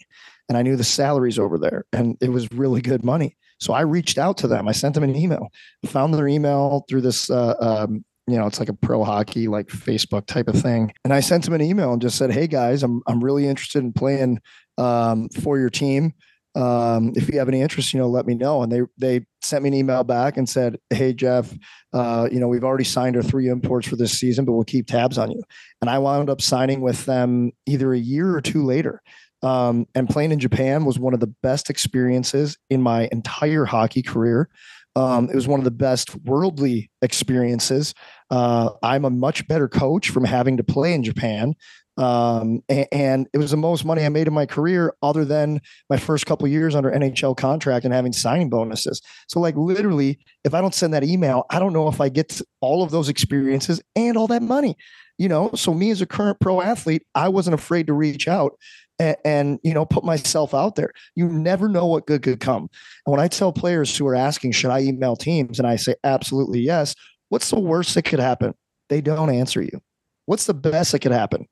S2: And I knew the salaries over there, and it was really good money. So I reached out to them. I sent them an email, found their email through this, uh, um, you know, it's like a pro hockey, like Facebook type of thing. And I sent them an email and just said, Hey guys, I'm, I'm really interested in playing um, for your team um, if you have any interest, you know, let me know. And they they sent me an email back and said, "Hey Jeff, uh, you know, we've already signed our three imports for this season, but we'll keep tabs on you." And I wound up signing with them either a year or two later. Um, and playing in Japan was one of the best experiences in my entire hockey career. Um, it was one of the best worldly experiences. Uh, I'm a much better coach from having to play in Japan um, and, and, it was the most money I made in my career, other than my first couple years under NHL contract and having signing bonuses. So, like literally, if I don't send that email, I don't know if I get all of those experiences and all that money. You know, so me as a current pro athlete, I wasn't afraid to reach out and, and, you know put myself out there. You never know what good could come. And when i tell players who are asking should i email teams? and i say absolutely yes what's the worst that could happen? They don't answer you. What's the best that could happen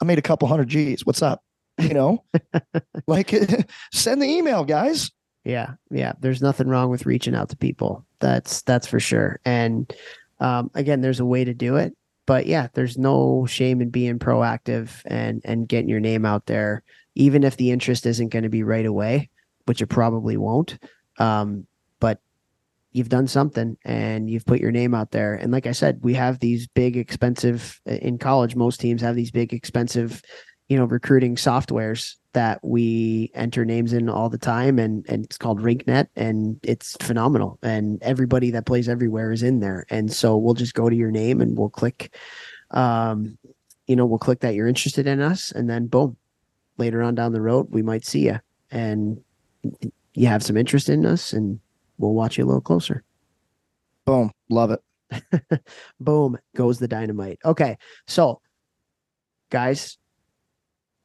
S2: i made a couple hundred g's. What's up? You know? Like send the email guys.
S1: Yeah yeah. There's nothing wrong with reaching out to people. That's that's for sure. And um, again there's a way to do it but yeah, there's no shame in being proactive and and getting your name out there, even if the interest isn't going to be right away, which it probably won't. Um, you've done something and you've put your name out there. And like I said, we have these big, expensive in college. Most teams have these big, expensive, you know, recruiting softwares that we enter names in all the time and and it's called RinkNet and it's phenomenal and everybody that plays everywhere is in there and so we'll just go to your name and we'll click um you know we'll click that you're interested in us and then boom later on down the road we might see you and you have some interest in us and we'll watch you a little closer.
S2: Boom. Love it.
S1: Boom. Goes the dynamite. Okay. So guys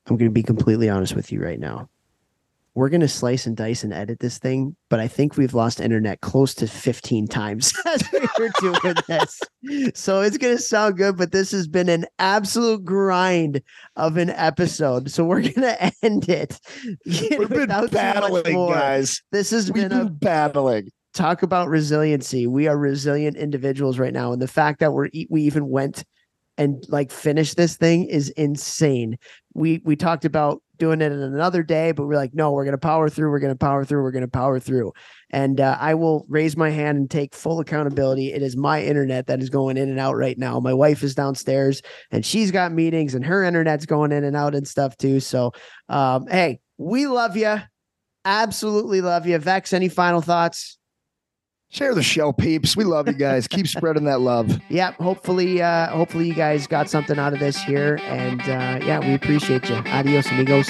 S1: I'm going to be completely honest with you right now. We're going to slice and dice and edit this thing, but I think we've lost internet close to 15 times as we were doing this. So it's going to sound good, but this has been an absolute grind of an episode. So we're going to end it.
S2: We've been battling, guys.
S1: This has
S2: We've
S1: been,
S2: been a, battling
S1: talk about resiliency. We are resilient individuals right now, and the fact that we're we even went and like finished this thing is insane. We we talked about doing it in another day, but we're like, no, we're gonna power through. We're gonna power through. We're gonna power through. And uh, I will raise my hand and take full accountability. It is my internet that is going in and out right now. My wife is downstairs and she's got meetings and her internet's going in and out and stuff too. So, um, hey, we love you. Absolutely love you. Vex, any final thoughts?
S2: Share the show, peeps. We love you guys. Keep spreading that love.
S1: Yeah, hopefully, uh, hopefully you guys got something out of this here, and uh, yeah, we appreciate you. Adios, amigos.